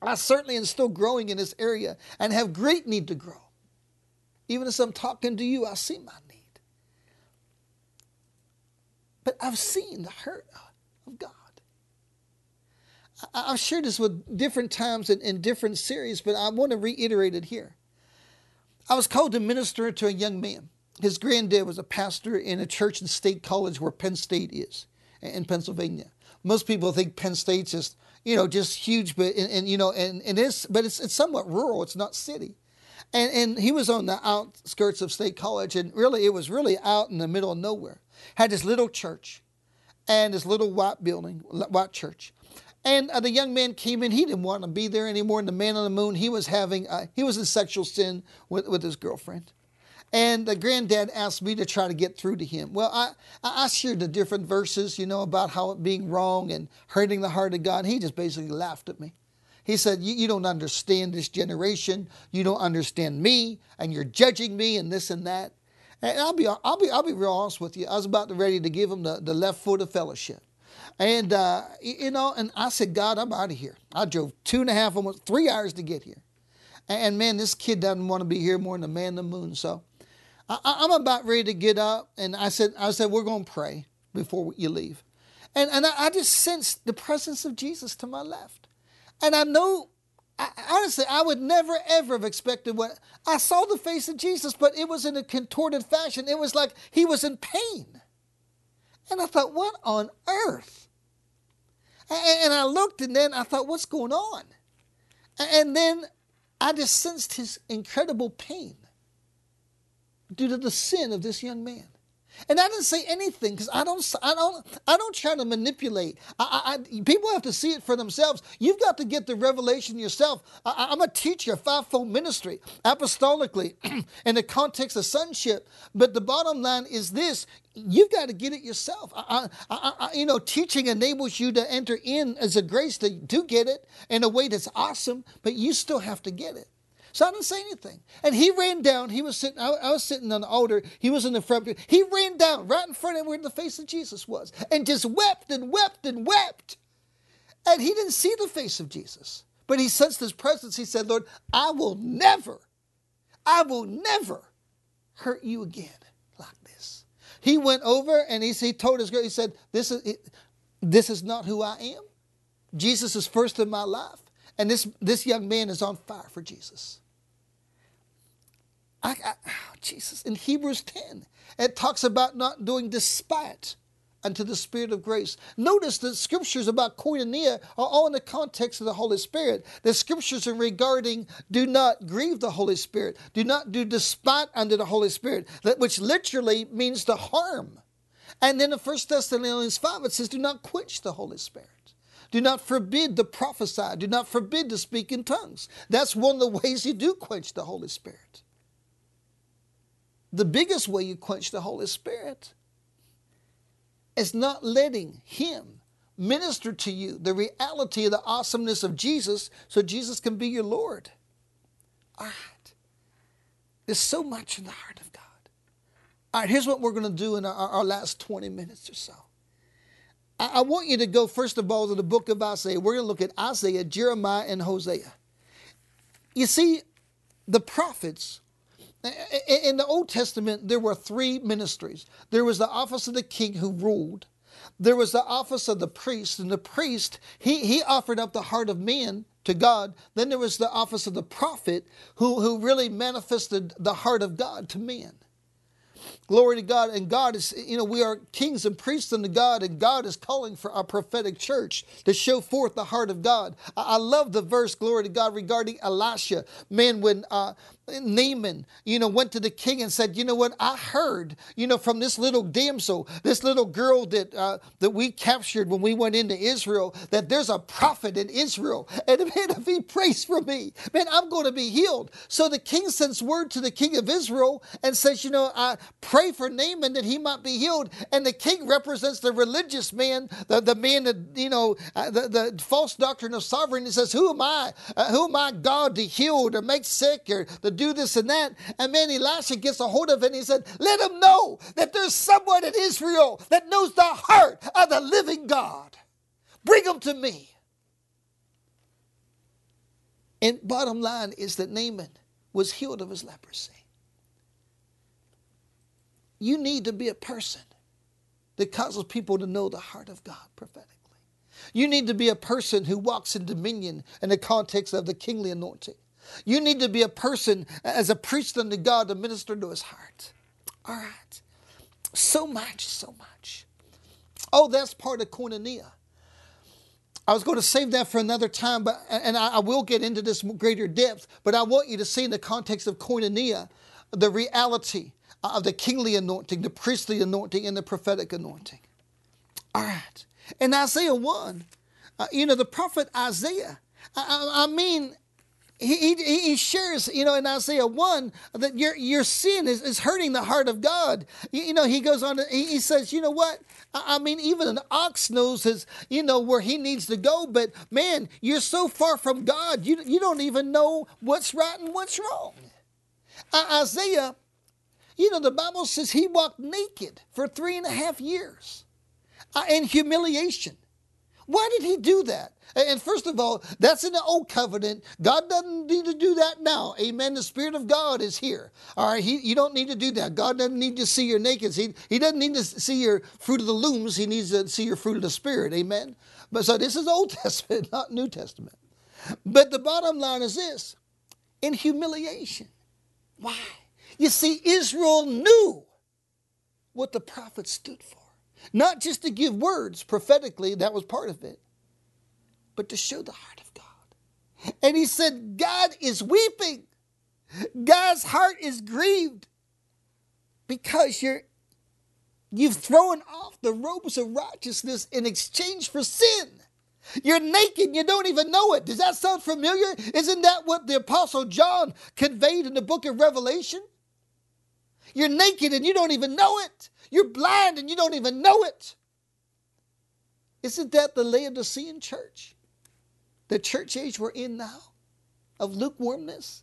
I certainly am still growing in this area and have great need to grow. Even as I'm talking to you, I see my need. But I've seen the hurt of God. I've shared this with different times in, in different series, but I want to reiterate it here. I was called to minister to a young man. His granddad was a pastor in a church in State College where Penn State is in Pennsylvania. Most people think Penn State's just, you know, just huge, but and, and you know, and, and it's but it's it's somewhat rural. It's not city. And and he was on the outskirts of State College, and really it was really out in the middle of nowhere. Had this little church, and this little white building, white church. And uh, the young man came in. He didn't want to be there anymore. And the man on the moon, he was having, uh, he was in sexual sin with, with his girlfriend. And the granddad asked me to try to get through to him. Well, I, I shared the different verses, you know, about how it being wrong and hurting the heart of God. He just basically laughed at me. He said, you, you don't understand this generation. You don't understand me, and you're judging me and this and that. And I'll be, I'll be, I'll be real honest with you. I was about to ready to give him the, the left foot of fellowship. And, uh, you know, and I said, God, I'm out of here. I drove two and a half, almost three hours to get here. And man, this kid doesn't want to be here more than the man in the moon. So I, am about ready to get up, and I said, I said, we're going to pray before you leave. And, and I, I, just sensed the presence of Jesus to my left. And I know, I, honestly, I would never, ever have expected what I saw the face of Jesus, but it was in a contorted fashion. It was like he was in pain. And I thought, what on earth? And, and I looked, and then I thought, what's going on? And then I just sensed his incredible pain due to the sin of this young man. And I didn't say anything because I don't, I don't, I don't try to manipulate. I, I, people have to see it for themselves. You've got to get the revelation yourself. I, am a teacher, fivefold ministry, apostolically, in the context of sonship. But the bottom line is this: you've got to get it yourself. I, I, you know, teaching enables you to enter in as a grace to, to get it in a way that's awesome, but you still have to get it. So I didn't say anything. And he ran down. He was sitting, I, I was sitting on the altar. He was in the front. He ran down right in front of where the face of Jesus was and just wept and wept and wept. And he didn't see the face of Jesus, but he sensed his presence. He said, Lord, I will never, I will never hurt you again like this. He went over and he, he told his girl, he said, this is, this is not who I am. Jesus is first in my life. And this, this young man is on fire for Jesus. I, I, oh, Jesus, in Hebrews 10, it talks about not doing despite unto the Spirit of grace. Notice the scriptures about koinonia are all in the context of the Holy Spirit. The scriptures are regarding do not grieve the Holy Spirit, do not do despite unto the Holy Spirit, which literally means to harm. And then in 1 Thessalonians 5, it says, do not quench the Holy Spirit. Do not forbid to prophesy. Do not forbid to speak in tongues. That's one of the ways you do quench the Holy Spirit. The biggest way you quench the Holy Spirit is not letting Him minister to you the reality of the awesomeness of Jesus so Jesus can be your Lord. All right. There's so much in the heart of God. All right, here's what we're going to do in our, our last 20 minutes or so. I, I want you to go, first of all, to the book of Isaiah. We're going to look at Isaiah, Jeremiah, and Hosea. You see, the prophets, in the Old Testament, there were three ministries. There was the office of the king who ruled. There was the office of the priest, and the priest, he, he offered up the heart of man to God. Then there was the office of the prophet who, who really manifested the heart of God to men. Glory to God. And God is, you know, we are kings and priests unto God, and God is calling for our prophetic church to show forth the heart of God. I, I love the verse, glory to God, regarding Elisha. Man, when uh, Naaman, you know, went to the king and said, "You know what? I heard, you know, from this little damsel, this little girl that uh, that we captured when we went into Israel, that there's a prophet in Israel, and man, if he prays for me, man, I'm going to be healed." So the king sends word to the king of Israel and says, "You know, I pray for Naaman that he might be healed." And the king represents the religious man, the, the man that you know, uh, the, the false doctrine of sovereignty. He says, "Who am I? Uh, who am I, God, to heal or make sick or the do this and that. And man, Elisha gets a hold of it and he said, Let him know that there's someone in Israel that knows the heart of the living God. Bring him to me. And bottom line is that Naaman was healed of his leprosy. You need to be a person that causes people to know the heart of God prophetically. You need to be a person who walks in dominion in the context of the kingly anointing. You need to be a person as a priest unto God to minister to his heart. All right. So much, so much. Oh, that's part of koinonia. I was going to save that for another time, but and I, will get into this greater depth, but I want you to see in the context of koinonia the reality of the kingly anointing, the priestly anointing, and the prophetic anointing. All right. In Isaiah 1, uh, you know, the prophet Isaiah, I, I mean, he, he, he, shares, you know, in Isaiah 1 that your, your sin is, is hurting the heart of God. You, you know, he goes on, he, he, says, you know what? I, I, mean, even an ox knows his, you know, where he needs to go, but man, you're so far from God, you, you don't even know what's right and what's wrong. Uh, Isaiah, you know, the Bible says he walked naked for three and a half years uh, in humiliation. Why did he do that? And first of all, that's in the old covenant. God doesn't need to do that now. Amen. The Spirit of God is here. All right. He, you don't need to do that. God doesn't need to see your naked. He, he doesn't need to see your fruit of the looms. He needs to see your fruit of the Spirit. Amen. But so this is Old Testament, not New Testament. But the bottom line is this in humiliation. Why? You see, Israel knew what the prophet stood for. Not just to give words prophetically, that was part of it, but to show the heart of God. And he said, God is weeping. God's heart is grieved because you're you've thrown off the robes of righteousness in exchange for sin. You're naked, you don't even know it. Does that sound familiar? Isn't that what the Apostle John conveyed in the book of Revelation? You're naked and you don't even know it. You're blind and you don't even know it. Isn't that the Laodicean church? The church age we're in now of lukewarmness?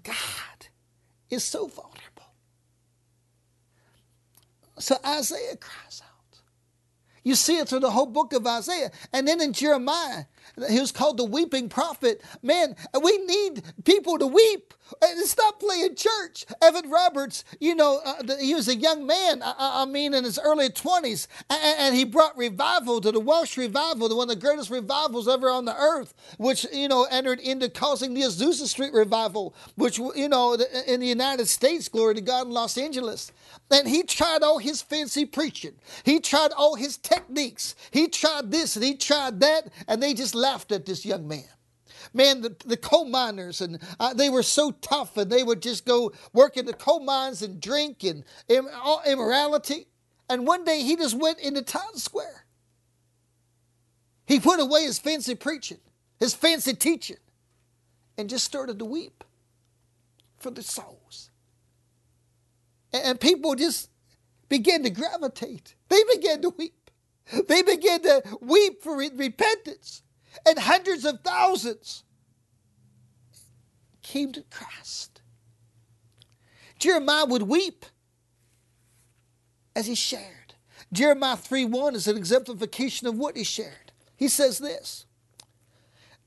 God is so vulnerable. So Isaiah cries out. You see it through the whole book of Isaiah. And then in Jeremiah, he was called the weeping prophet. Man, we need people to weep. And stop playing church. Evan Roberts, you know, uh, he was a young man, I, I, mean, in his early 20s, and, and, he brought revival to the Welsh revival, the one of the greatest revivals ever on the earth, which, you know, entered into causing the Azusa Street revival, which, you know, in the United States, glory to God, in Los Angeles. And he tried all his fancy preaching. He tried all his techniques. He tried this and he tried that, and they just laughed at this young man. Man, the, the coal miners, and uh, they were so tough, and they would just go work in the coal mines and drink and Im- immorality. And one day he just went into Times Square. He put away his fancy preaching, his fancy teaching, and just started to weep for the souls. And, and people just began to gravitate. They began to weep. They began to weep for repentance and hundreds of thousands came to Christ. Jeremiah would weep as he shared. Jeremiah 3 1 is an exemplification of what he shared. He says this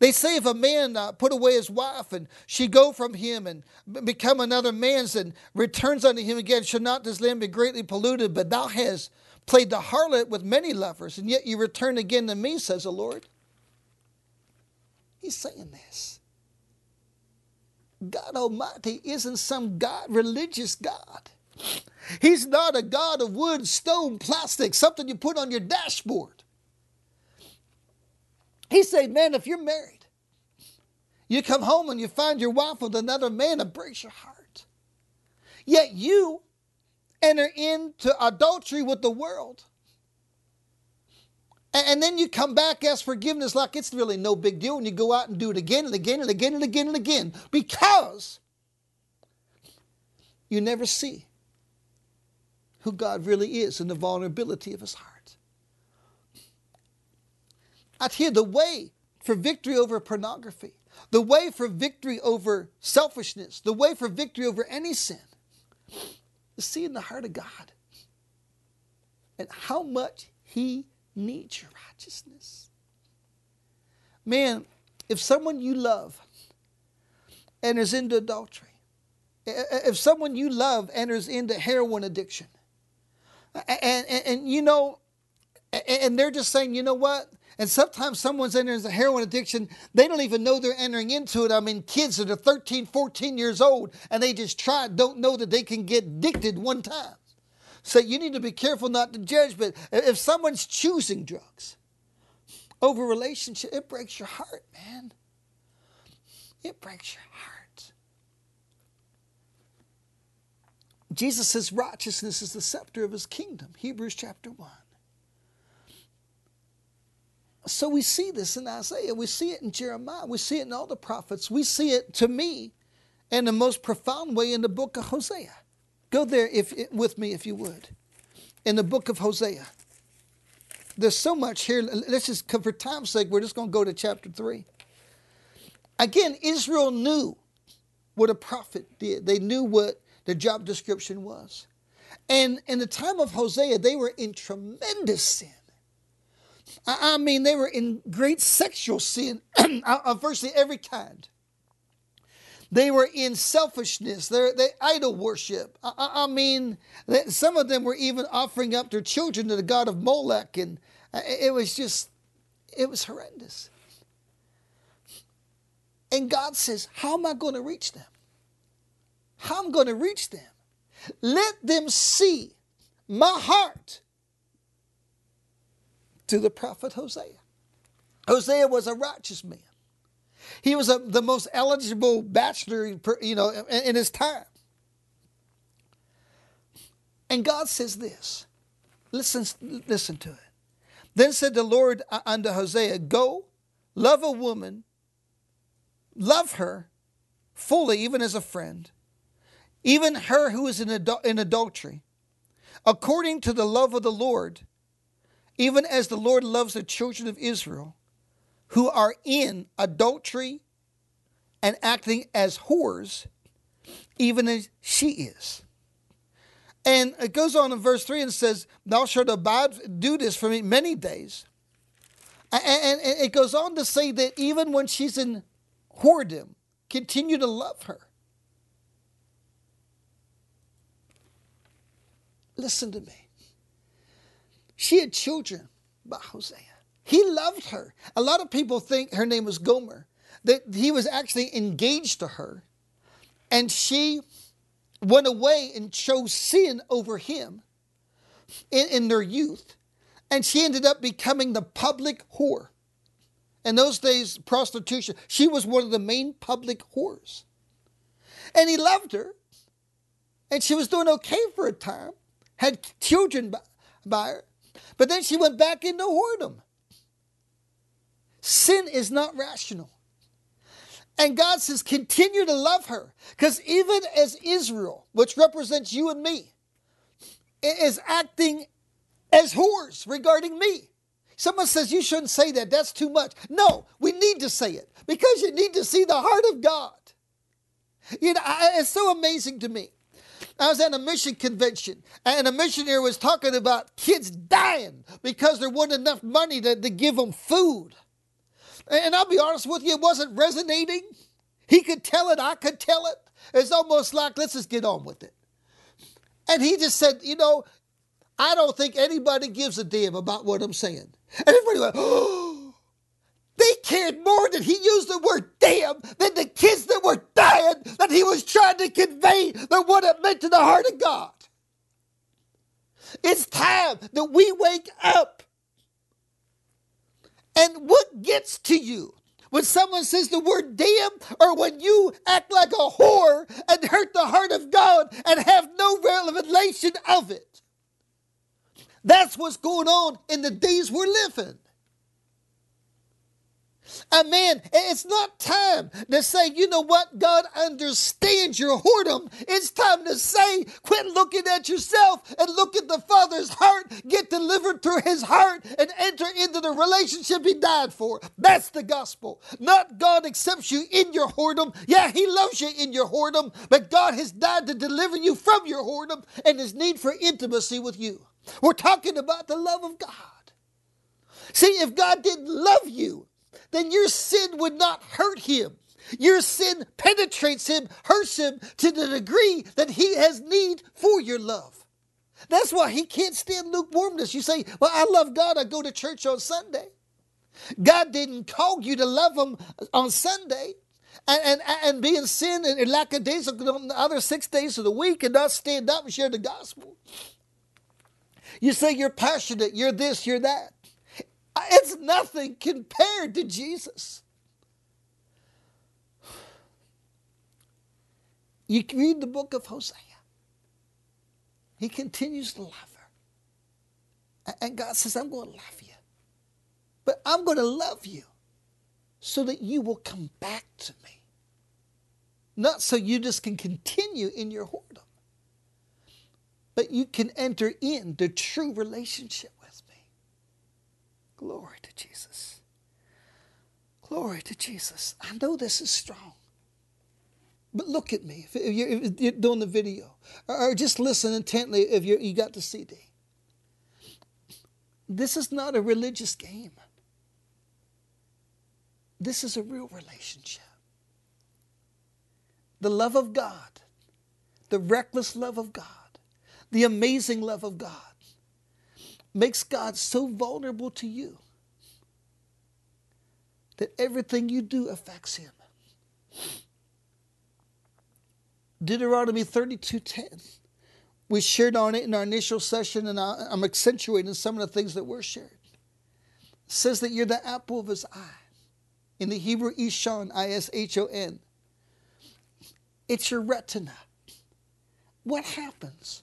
they say if a man uh, put away his wife and she go from him and become another man's and returns unto him again, shall not this land be greatly polluted? But thou hast played the harlot with many lovers, and yet you return again to me, says the Lord. He's saying this. God Almighty isn't some God, religious God. He's not a God of wood, stone, plastic, something you put on your dashboard. He said, Man, if you're married, you come home and you find your wife with another man, it breaks your heart. Yet you enter into adultery with the world. And then you come back, ask forgiveness like it's really no big deal, and you go out and do it again and again and again and again and again because you never see who God really is and the vulnerability of his heart. I tell you, the way for victory over pornography, the way for victory over selfishness, the way for victory over any sin is seeing the heart of God and how much He needs your righteousness. Man, if someone you love enters into adultery, if someone you love enters into heroin addiction, and, and, and you know, and they're just saying, you know what? And sometimes someone's entering a heroin addiction, they don't even know they're entering into it. I mean, kids that are 13, 14 years old and they just try, don't know that they can get addicted one time. So you need to be careful not to judge, but if someone's choosing drugs over relationship, it breaks your heart, man. It breaks your heart. Jesus says righteousness is the scepter of his kingdom, Hebrews chapter 1. So we see this in Isaiah, we see it in Jeremiah, we see it in all the prophets, we see it to me in the most profound way in the book of Hosea. Go there if with me if you would. In the book of Hosea. There's so much here. Let's just for time's sake, we're just going to go to chapter 3. Again, Israel knew what a prophet did. They knew what the job description was. And in the time of Hosea, they were in tremendous sin. I mean, they were in great sexual sin of virtually every kind. They were in selfishness. They're, they idol worship. I, I, mean, some of them were even offering up their children to the god of Molech, and uh, it was just, it was horrendous. And God says, How am I going to reach them? How am I going to reach them? Let them see my heart to the prophet Hosea. Hosea was a righteous man. He was a, the most eligible bachelor, you know, in, in his time. And God says this. Listen, listen to it. Then said the Lord unto Hosea, Go, love a woman, love her fully, even as a friend, even her who is in, adul- in adultery, according to the love of the Lord, even as the Lord loves the children of Israel who are in adultery and acting as whores, even as she is. And it goes on in verse 3 and says, Thou shalt abide, do this for me many days. And, it goes on to say that even when she's in whoredom, continue to love her. Listen to me. She had children by Hosea. He loved her. A lot of people think her name was Gomer, that he was actually engaged to her. And she went away and chose sin over him in, in their youth. And she ended up becoming the public whore. In those days, prostitution, she was one of the main public whores. And he loved her. And she was doing okay for a time, had children by, by her. But then she went back into whoredom. Sin is not rational. And God says, continue to love her. Because even as Israel, which represents you and me, is acting as whores regarding me. Someone says, you shouldn't say that. That's too much. No, we need to say it because you need to see the heart of God. You know, it's so amazing to me I was at a mission convention, and a missionary was talking about kids dying because there wasn't enough money to, to give them food. And I'll be honest with you, it wasn't resonating. He could tell it, I could tell it. It's almost like, let's just get on with it. And he just said, you know, I don't think anybody gives a damn about what I'm saying. And everybody went, oh, they cared more that he used the word damn than the kids that were dying that he was trying to convey than what it meant to the heart of God. It's time that we wake up. And what gets to you when someone says the word damn or when you act like a whore and hurt the heart of God and have no revelation of it? That's what's going on in the days we're living. And man, it's not time to say, you know what, God understands your whoredom. It's time to say, quit looking at yourself and look at the Father's heart, get delivered through his heart, and enter into the relationship he died for. That's the gospel. Not God accepts you in your whoredom. Yeah, he loves you in your whoredom, but God has died to deliver you from your whoredom and his need for intimacy with you. We're talking about the love of God. See, if God didn't love you, then your sin would not hurt him. Your sin penetrates him, hurts him to the degree that he has need for your love. That's why he can't stand lukewarmness. You say, Well, I love God, I go to church on Sunday. God didn't call you to love him on Sunday and, and, and be in sin and lackadaisical on the other six days of the week and not stand up and share the gospel. You say you're passionate, you're this, you're that. It's nothing compared to Jesus. You read the book of Hosea. He continues to love her. And God says, I'm going to love you. But I'm going to love you so that you will come back to me. Not so you just can continue in your whoredom, but you can enter into true relationship Glory to Jesus. Glory to Jesus. I know this is strong. But look at me. If you're, if you're doing the video, or just listen intently if you you got the CD. This is not a religious game. This is a real relationship. The love of God, the reckless love of God, the amazing love of God makes God so vulnerable to you that everything you do affects him. Deuteronomy 32:10. We shared on it in our initial session, and I'm accentuating some of the things that were shared. Says that you're the apple of his eye. In the Hebrew, Ishon, I-S-H-O-N. It's your retina. What happens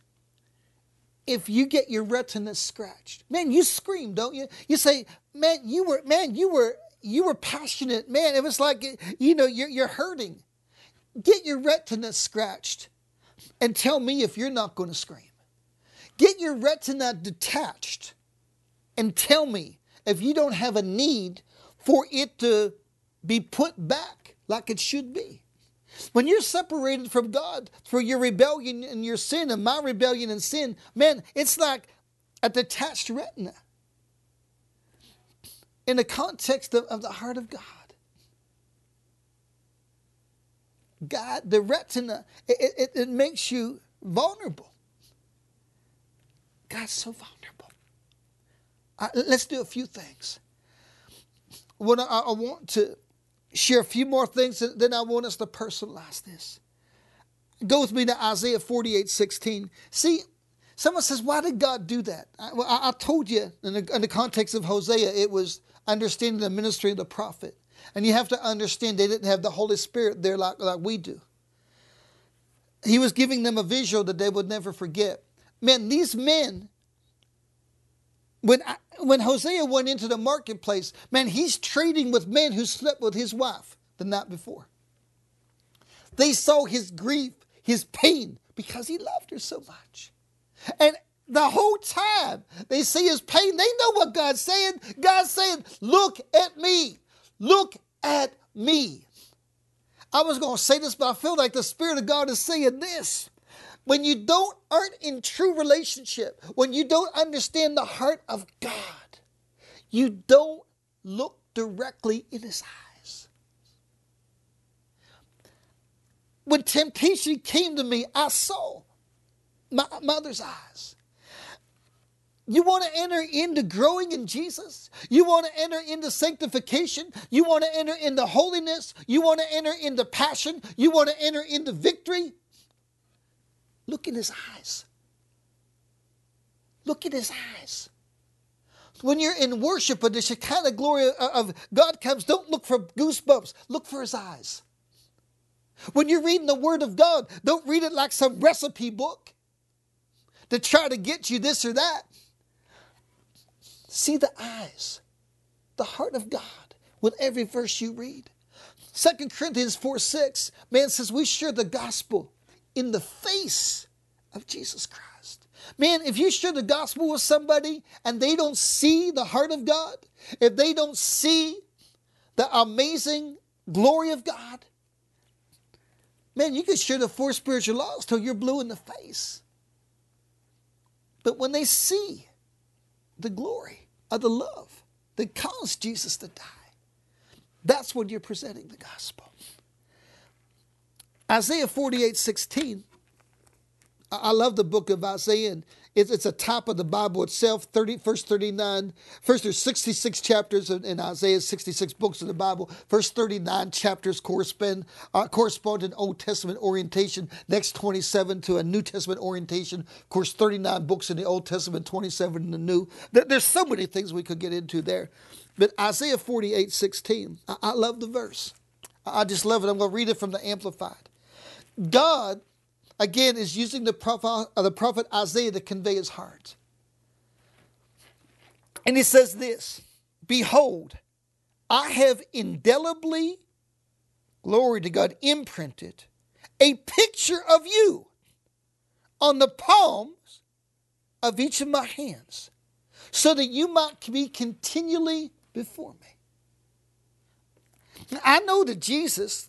if you get your retina scratched. Man, you scream, don't you? You say, "Man, you were man, you were you were passionate. Man, it was like you know, you're you're hurting. Get your retina scratched and tell me if you're not going to scream. Get your retina detached and tell me if you don't have a need for it to be put back like it should be. When you're separated from God through your rebellion and your sin and my rebellion and sin, man, it's like a detached retina in the context of, of the heart of God. God, the retina, it, it, it makes you vulnerable. God's so vulnerable. Uh, let's do a few things. What I, I want to share a few more things, and then I want us to personalize this. Go with me to Isaiah 48 16. See, someone says, Why did God do that? I, well, I, I told you in the, in the context of Hosea, it was understanding the ministry of the prophet. And you have to understand they didn't have the Holy Spirit there like, like we do. He was giving them a visual that they would never forget. Man, these men when, when Hosea went into the marketplace, man, he's trading with men who slept with his wife the night before. They saw his grief, his pain, because he loved her so much. And the whole time they see his pain, they know what God's saying. God's saying, Look at me. Look at me. I was going to say this, but I feel like the Spirit of God is saying this. When you don't aren't in true relationship, when you don't understand the heart of God, you don't look directly in his eyes. When temptation came to me, I saw my mother's eyes. You want to enter into growing in Jesus? You want to enter into sanctification? You want to enter into holiness? You want to enter into passion? You want to enter into victory? Look in his eyes. Look in his eyes. When you're in worship and the Shekinah glory of God comes, don't look for goosebumps. Look for his eyes. When you're reading the Word of God, don't read it like some recipe book to try to get you this or that. See the eyes, the heart of God with every verse you read. 2 Corinthians 4 6, man says, We share the gospel in the face of Jesus Christ. Man, if you share the gospel with somebody and they don't see the heart of God, if they don't see the amazing glory of God, man, you can share the four spiritual laws till you're blue in the face. But when they see the glory of the love that caused Jesus to die, that's when you're presenting the gospel. Isaiah 48 16. I love the book of Isaiah, and it's, it's a top of the Bible itself, 30, verse 39. First, there's 66 chapters in, in Isaiah, 66 books of the Bible. First 39 chapters correspond, uh, correspond to an Old Testament orientation. Next 27 to a New Testament orientation. Of course, 39 books in the Old Testament, 27 in the New. There, there's so many things we could get into there. But Isaiah 48 16, I, I love the verse. I just love it. I'm going to read it from the Amplified. God, again, is using the prophet, uh, the prophet Isaiah to convey his heart. And he says this Behold, I have indelibly, glory to God, imprinted a picture of you on the palms of each of my hands, so that you might be continually before me. I know that Jesus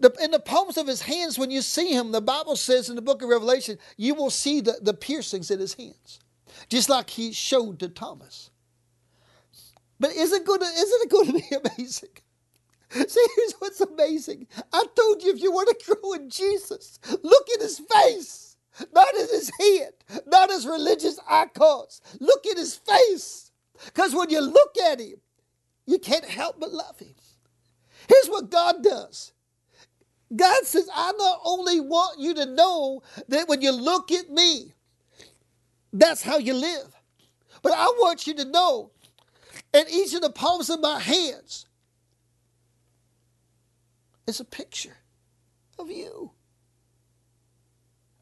the, in the palms of his hands, when you see him, the Bible says in the book of Revelation, you will see the, the piercings in his hands, just like he showed to Thomas. But isn't, to, isn't it going to be amazing? See, here's what's amazing. I told you if you want to grow in Jesus, look at his face, not at his head, not his religious icons. Look at his face. Because when you look at him, you can't help but love him. Here's what God does God says, I not only want you to know that when you look at me, that's how you live, but I want you to know in each of the palms of my hands is a picture of you.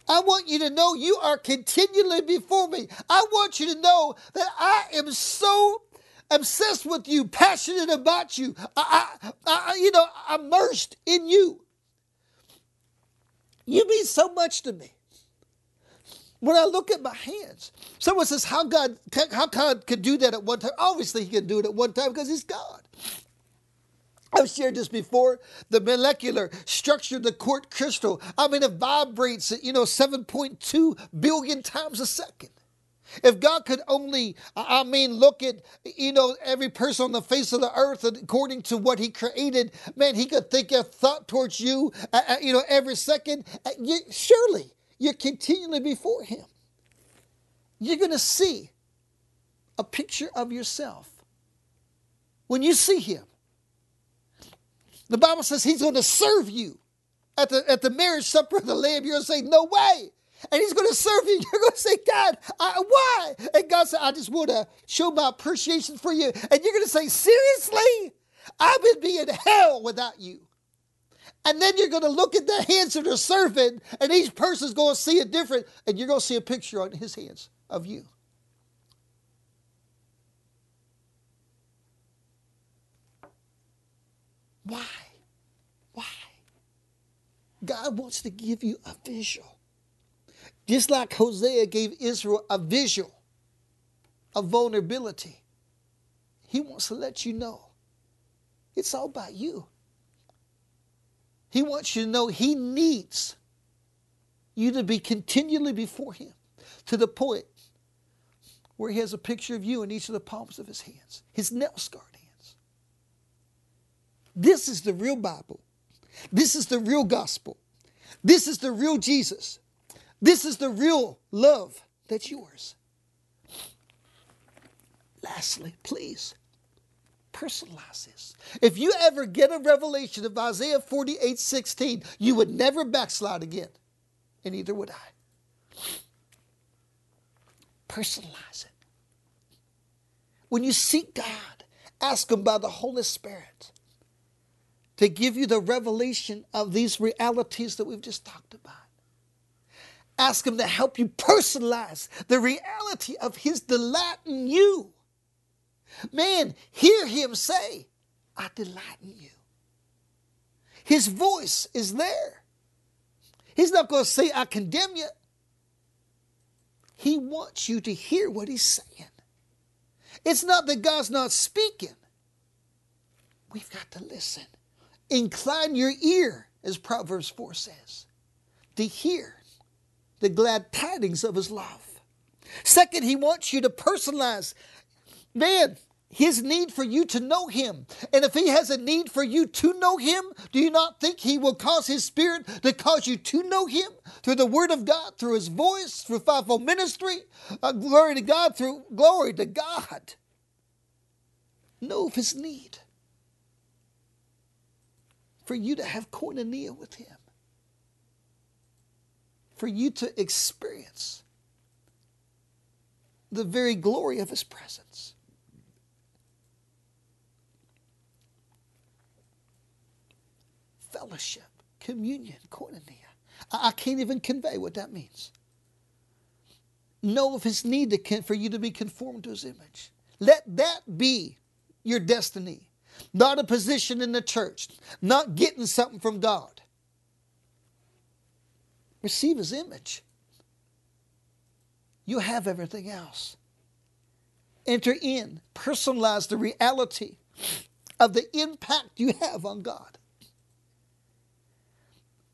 I want you to know you are continually before me. I want you to know that I am so obsessed with you, passionate about you. I, I, I you know, immersed in you. You mean so much to me. When I look at my hands, someone says, "How God? How God could do that at one time?" Obviously, He can do it at one time because He's God. I've shared this before. The molecular structure of the quartz crystal. I mean, it vibrates at you know 7.2 billion times a second. If God could only, I mean, look at, you know, every person on the face of the earth according to what he created, man, he could think a thought towards you, uh, uh, you know, every second. Uh, you, surely you're continually before him. You're going to see a picture of yourself when you see him. The Bible says he's going to serve you at the, at the marriage supper of the Lamb. You're going to say, No way and he's going to serve you. You're going to say, God, I, why? And God said, I just want to show my appreciation for you. And you're going to say, seriously? I would be in hell without you. And then you're going to look at the hands that are serving, and each person's going to see a different, and you're going to see a picture on his hands of you. Why? Why? God wants to give you a visual. Just like Hosea gave Israel a visual of vulnerability, he wants to let you know it's all about you. He wants you to know he needs you to be continually before Him to the point where He has a picture of you in each of the palms of His hands, His nail scarred hands. This is the real Bible. This is the real gospel. This is the real Jesus. This is the real love that's yours. Lastly, please personalize this. If you ever get a revelation of Isaiah 48 16, you would never backslide again, and neither would I. Personalize it. When you seek God, ask Him by the Holy Spirit to give you the revelation of these realities that we've just talked about. Ask Him to help you personalize the reality of His delight in you. Man, hear Him say, I delight in you. His voice is there. He's not going to say, I condemn you. He wants you to hear what He's saying. It's not that God's not speaking. We've got to listen. Incline your ear, as Proverbs 4 says, to hear the glad tidings of his love. Second, he wants you to personalize, man, his need for you to know him. And if he has a need for you to know him, do you not think he will cause his spirit to cause you to know him through the word of God, through his voice, through fivefold ministry? Uh, glory to God, through glory to God. Know of his need for you to have koinonia with him for you to experience the very glory of His presence. Fellowship, communion, koinonia. I, can't even convey what that means. Know of His need to, for you to be conformed to His image. Let that be your destiny, not a position in the church, not getting something from God receive his image. You have everything else. Enter in, personalize the reality of the impact you have on God.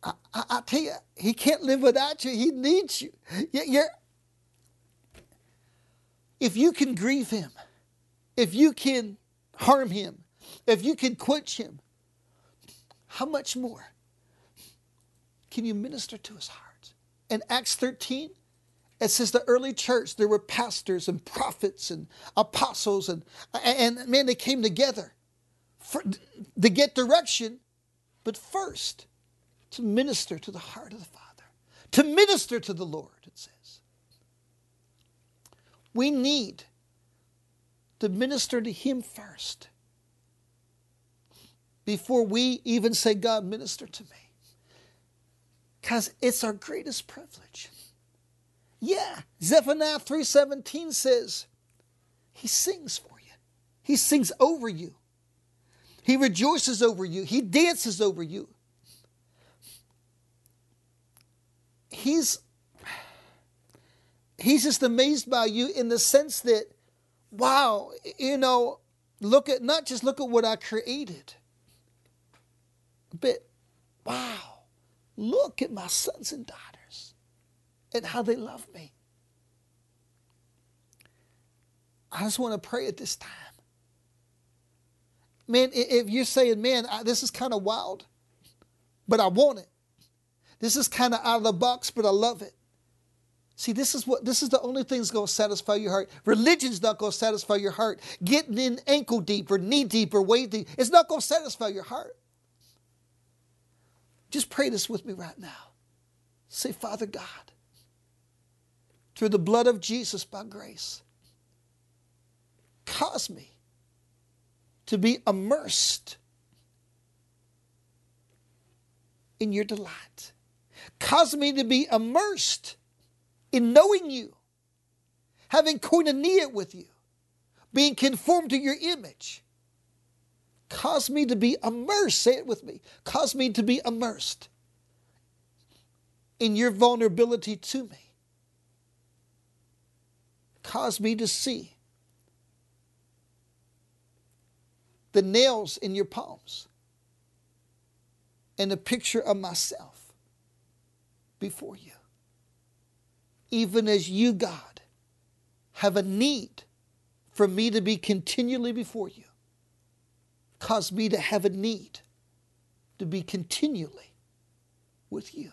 I, I, I tell you, he can't live without you. He needs you. You're, if you can grieve him, if you can harm him, if you can quench him, how much more can you minister to his heart? In Acts 13, it says the early church, there were pastors and prophets and apostles, and, and man, they came together for, to get direction, but first to minister to the heart of the Father, to minister to the Lord, it says. We need to minister to Him first before we even say, God, minister to me because it's our greatest privilege. Yeah, Zephaniah 3:17 says, He sings for you. He sings over you. He rejoices over you. He dances over you. He's he's just amazed by you in the sense that, wow, you know, look at not just look at what I created, but wow Look at my sons and daughters and how they love me. I just want to pray at this time. Man, if you're saying, man, this is kind of wild, but I want it. This is kind of out of the box, but I love it. See, this is what this is the only thing that's going to satisfy your heart. Religion's not going to satisfy your heart. Getting in ankle deep or knee deep or way deep, it's not going to satisfy your heart. Just pray this with me right now. Say, Father God, through the blood of Jesus by grace, cause me to be immersed in your delight. Cause me to be immersed in knowing you, having koinonia with you, being conformed to your image. Cause me to be immersed, say it with me. Cause me to be immersed in your vulnerability to me. Cause me to see the nails in your palms and a picture of myself before you. even as you, God, have a need for me to be continually before you. Cause me to have a need to be continually with you.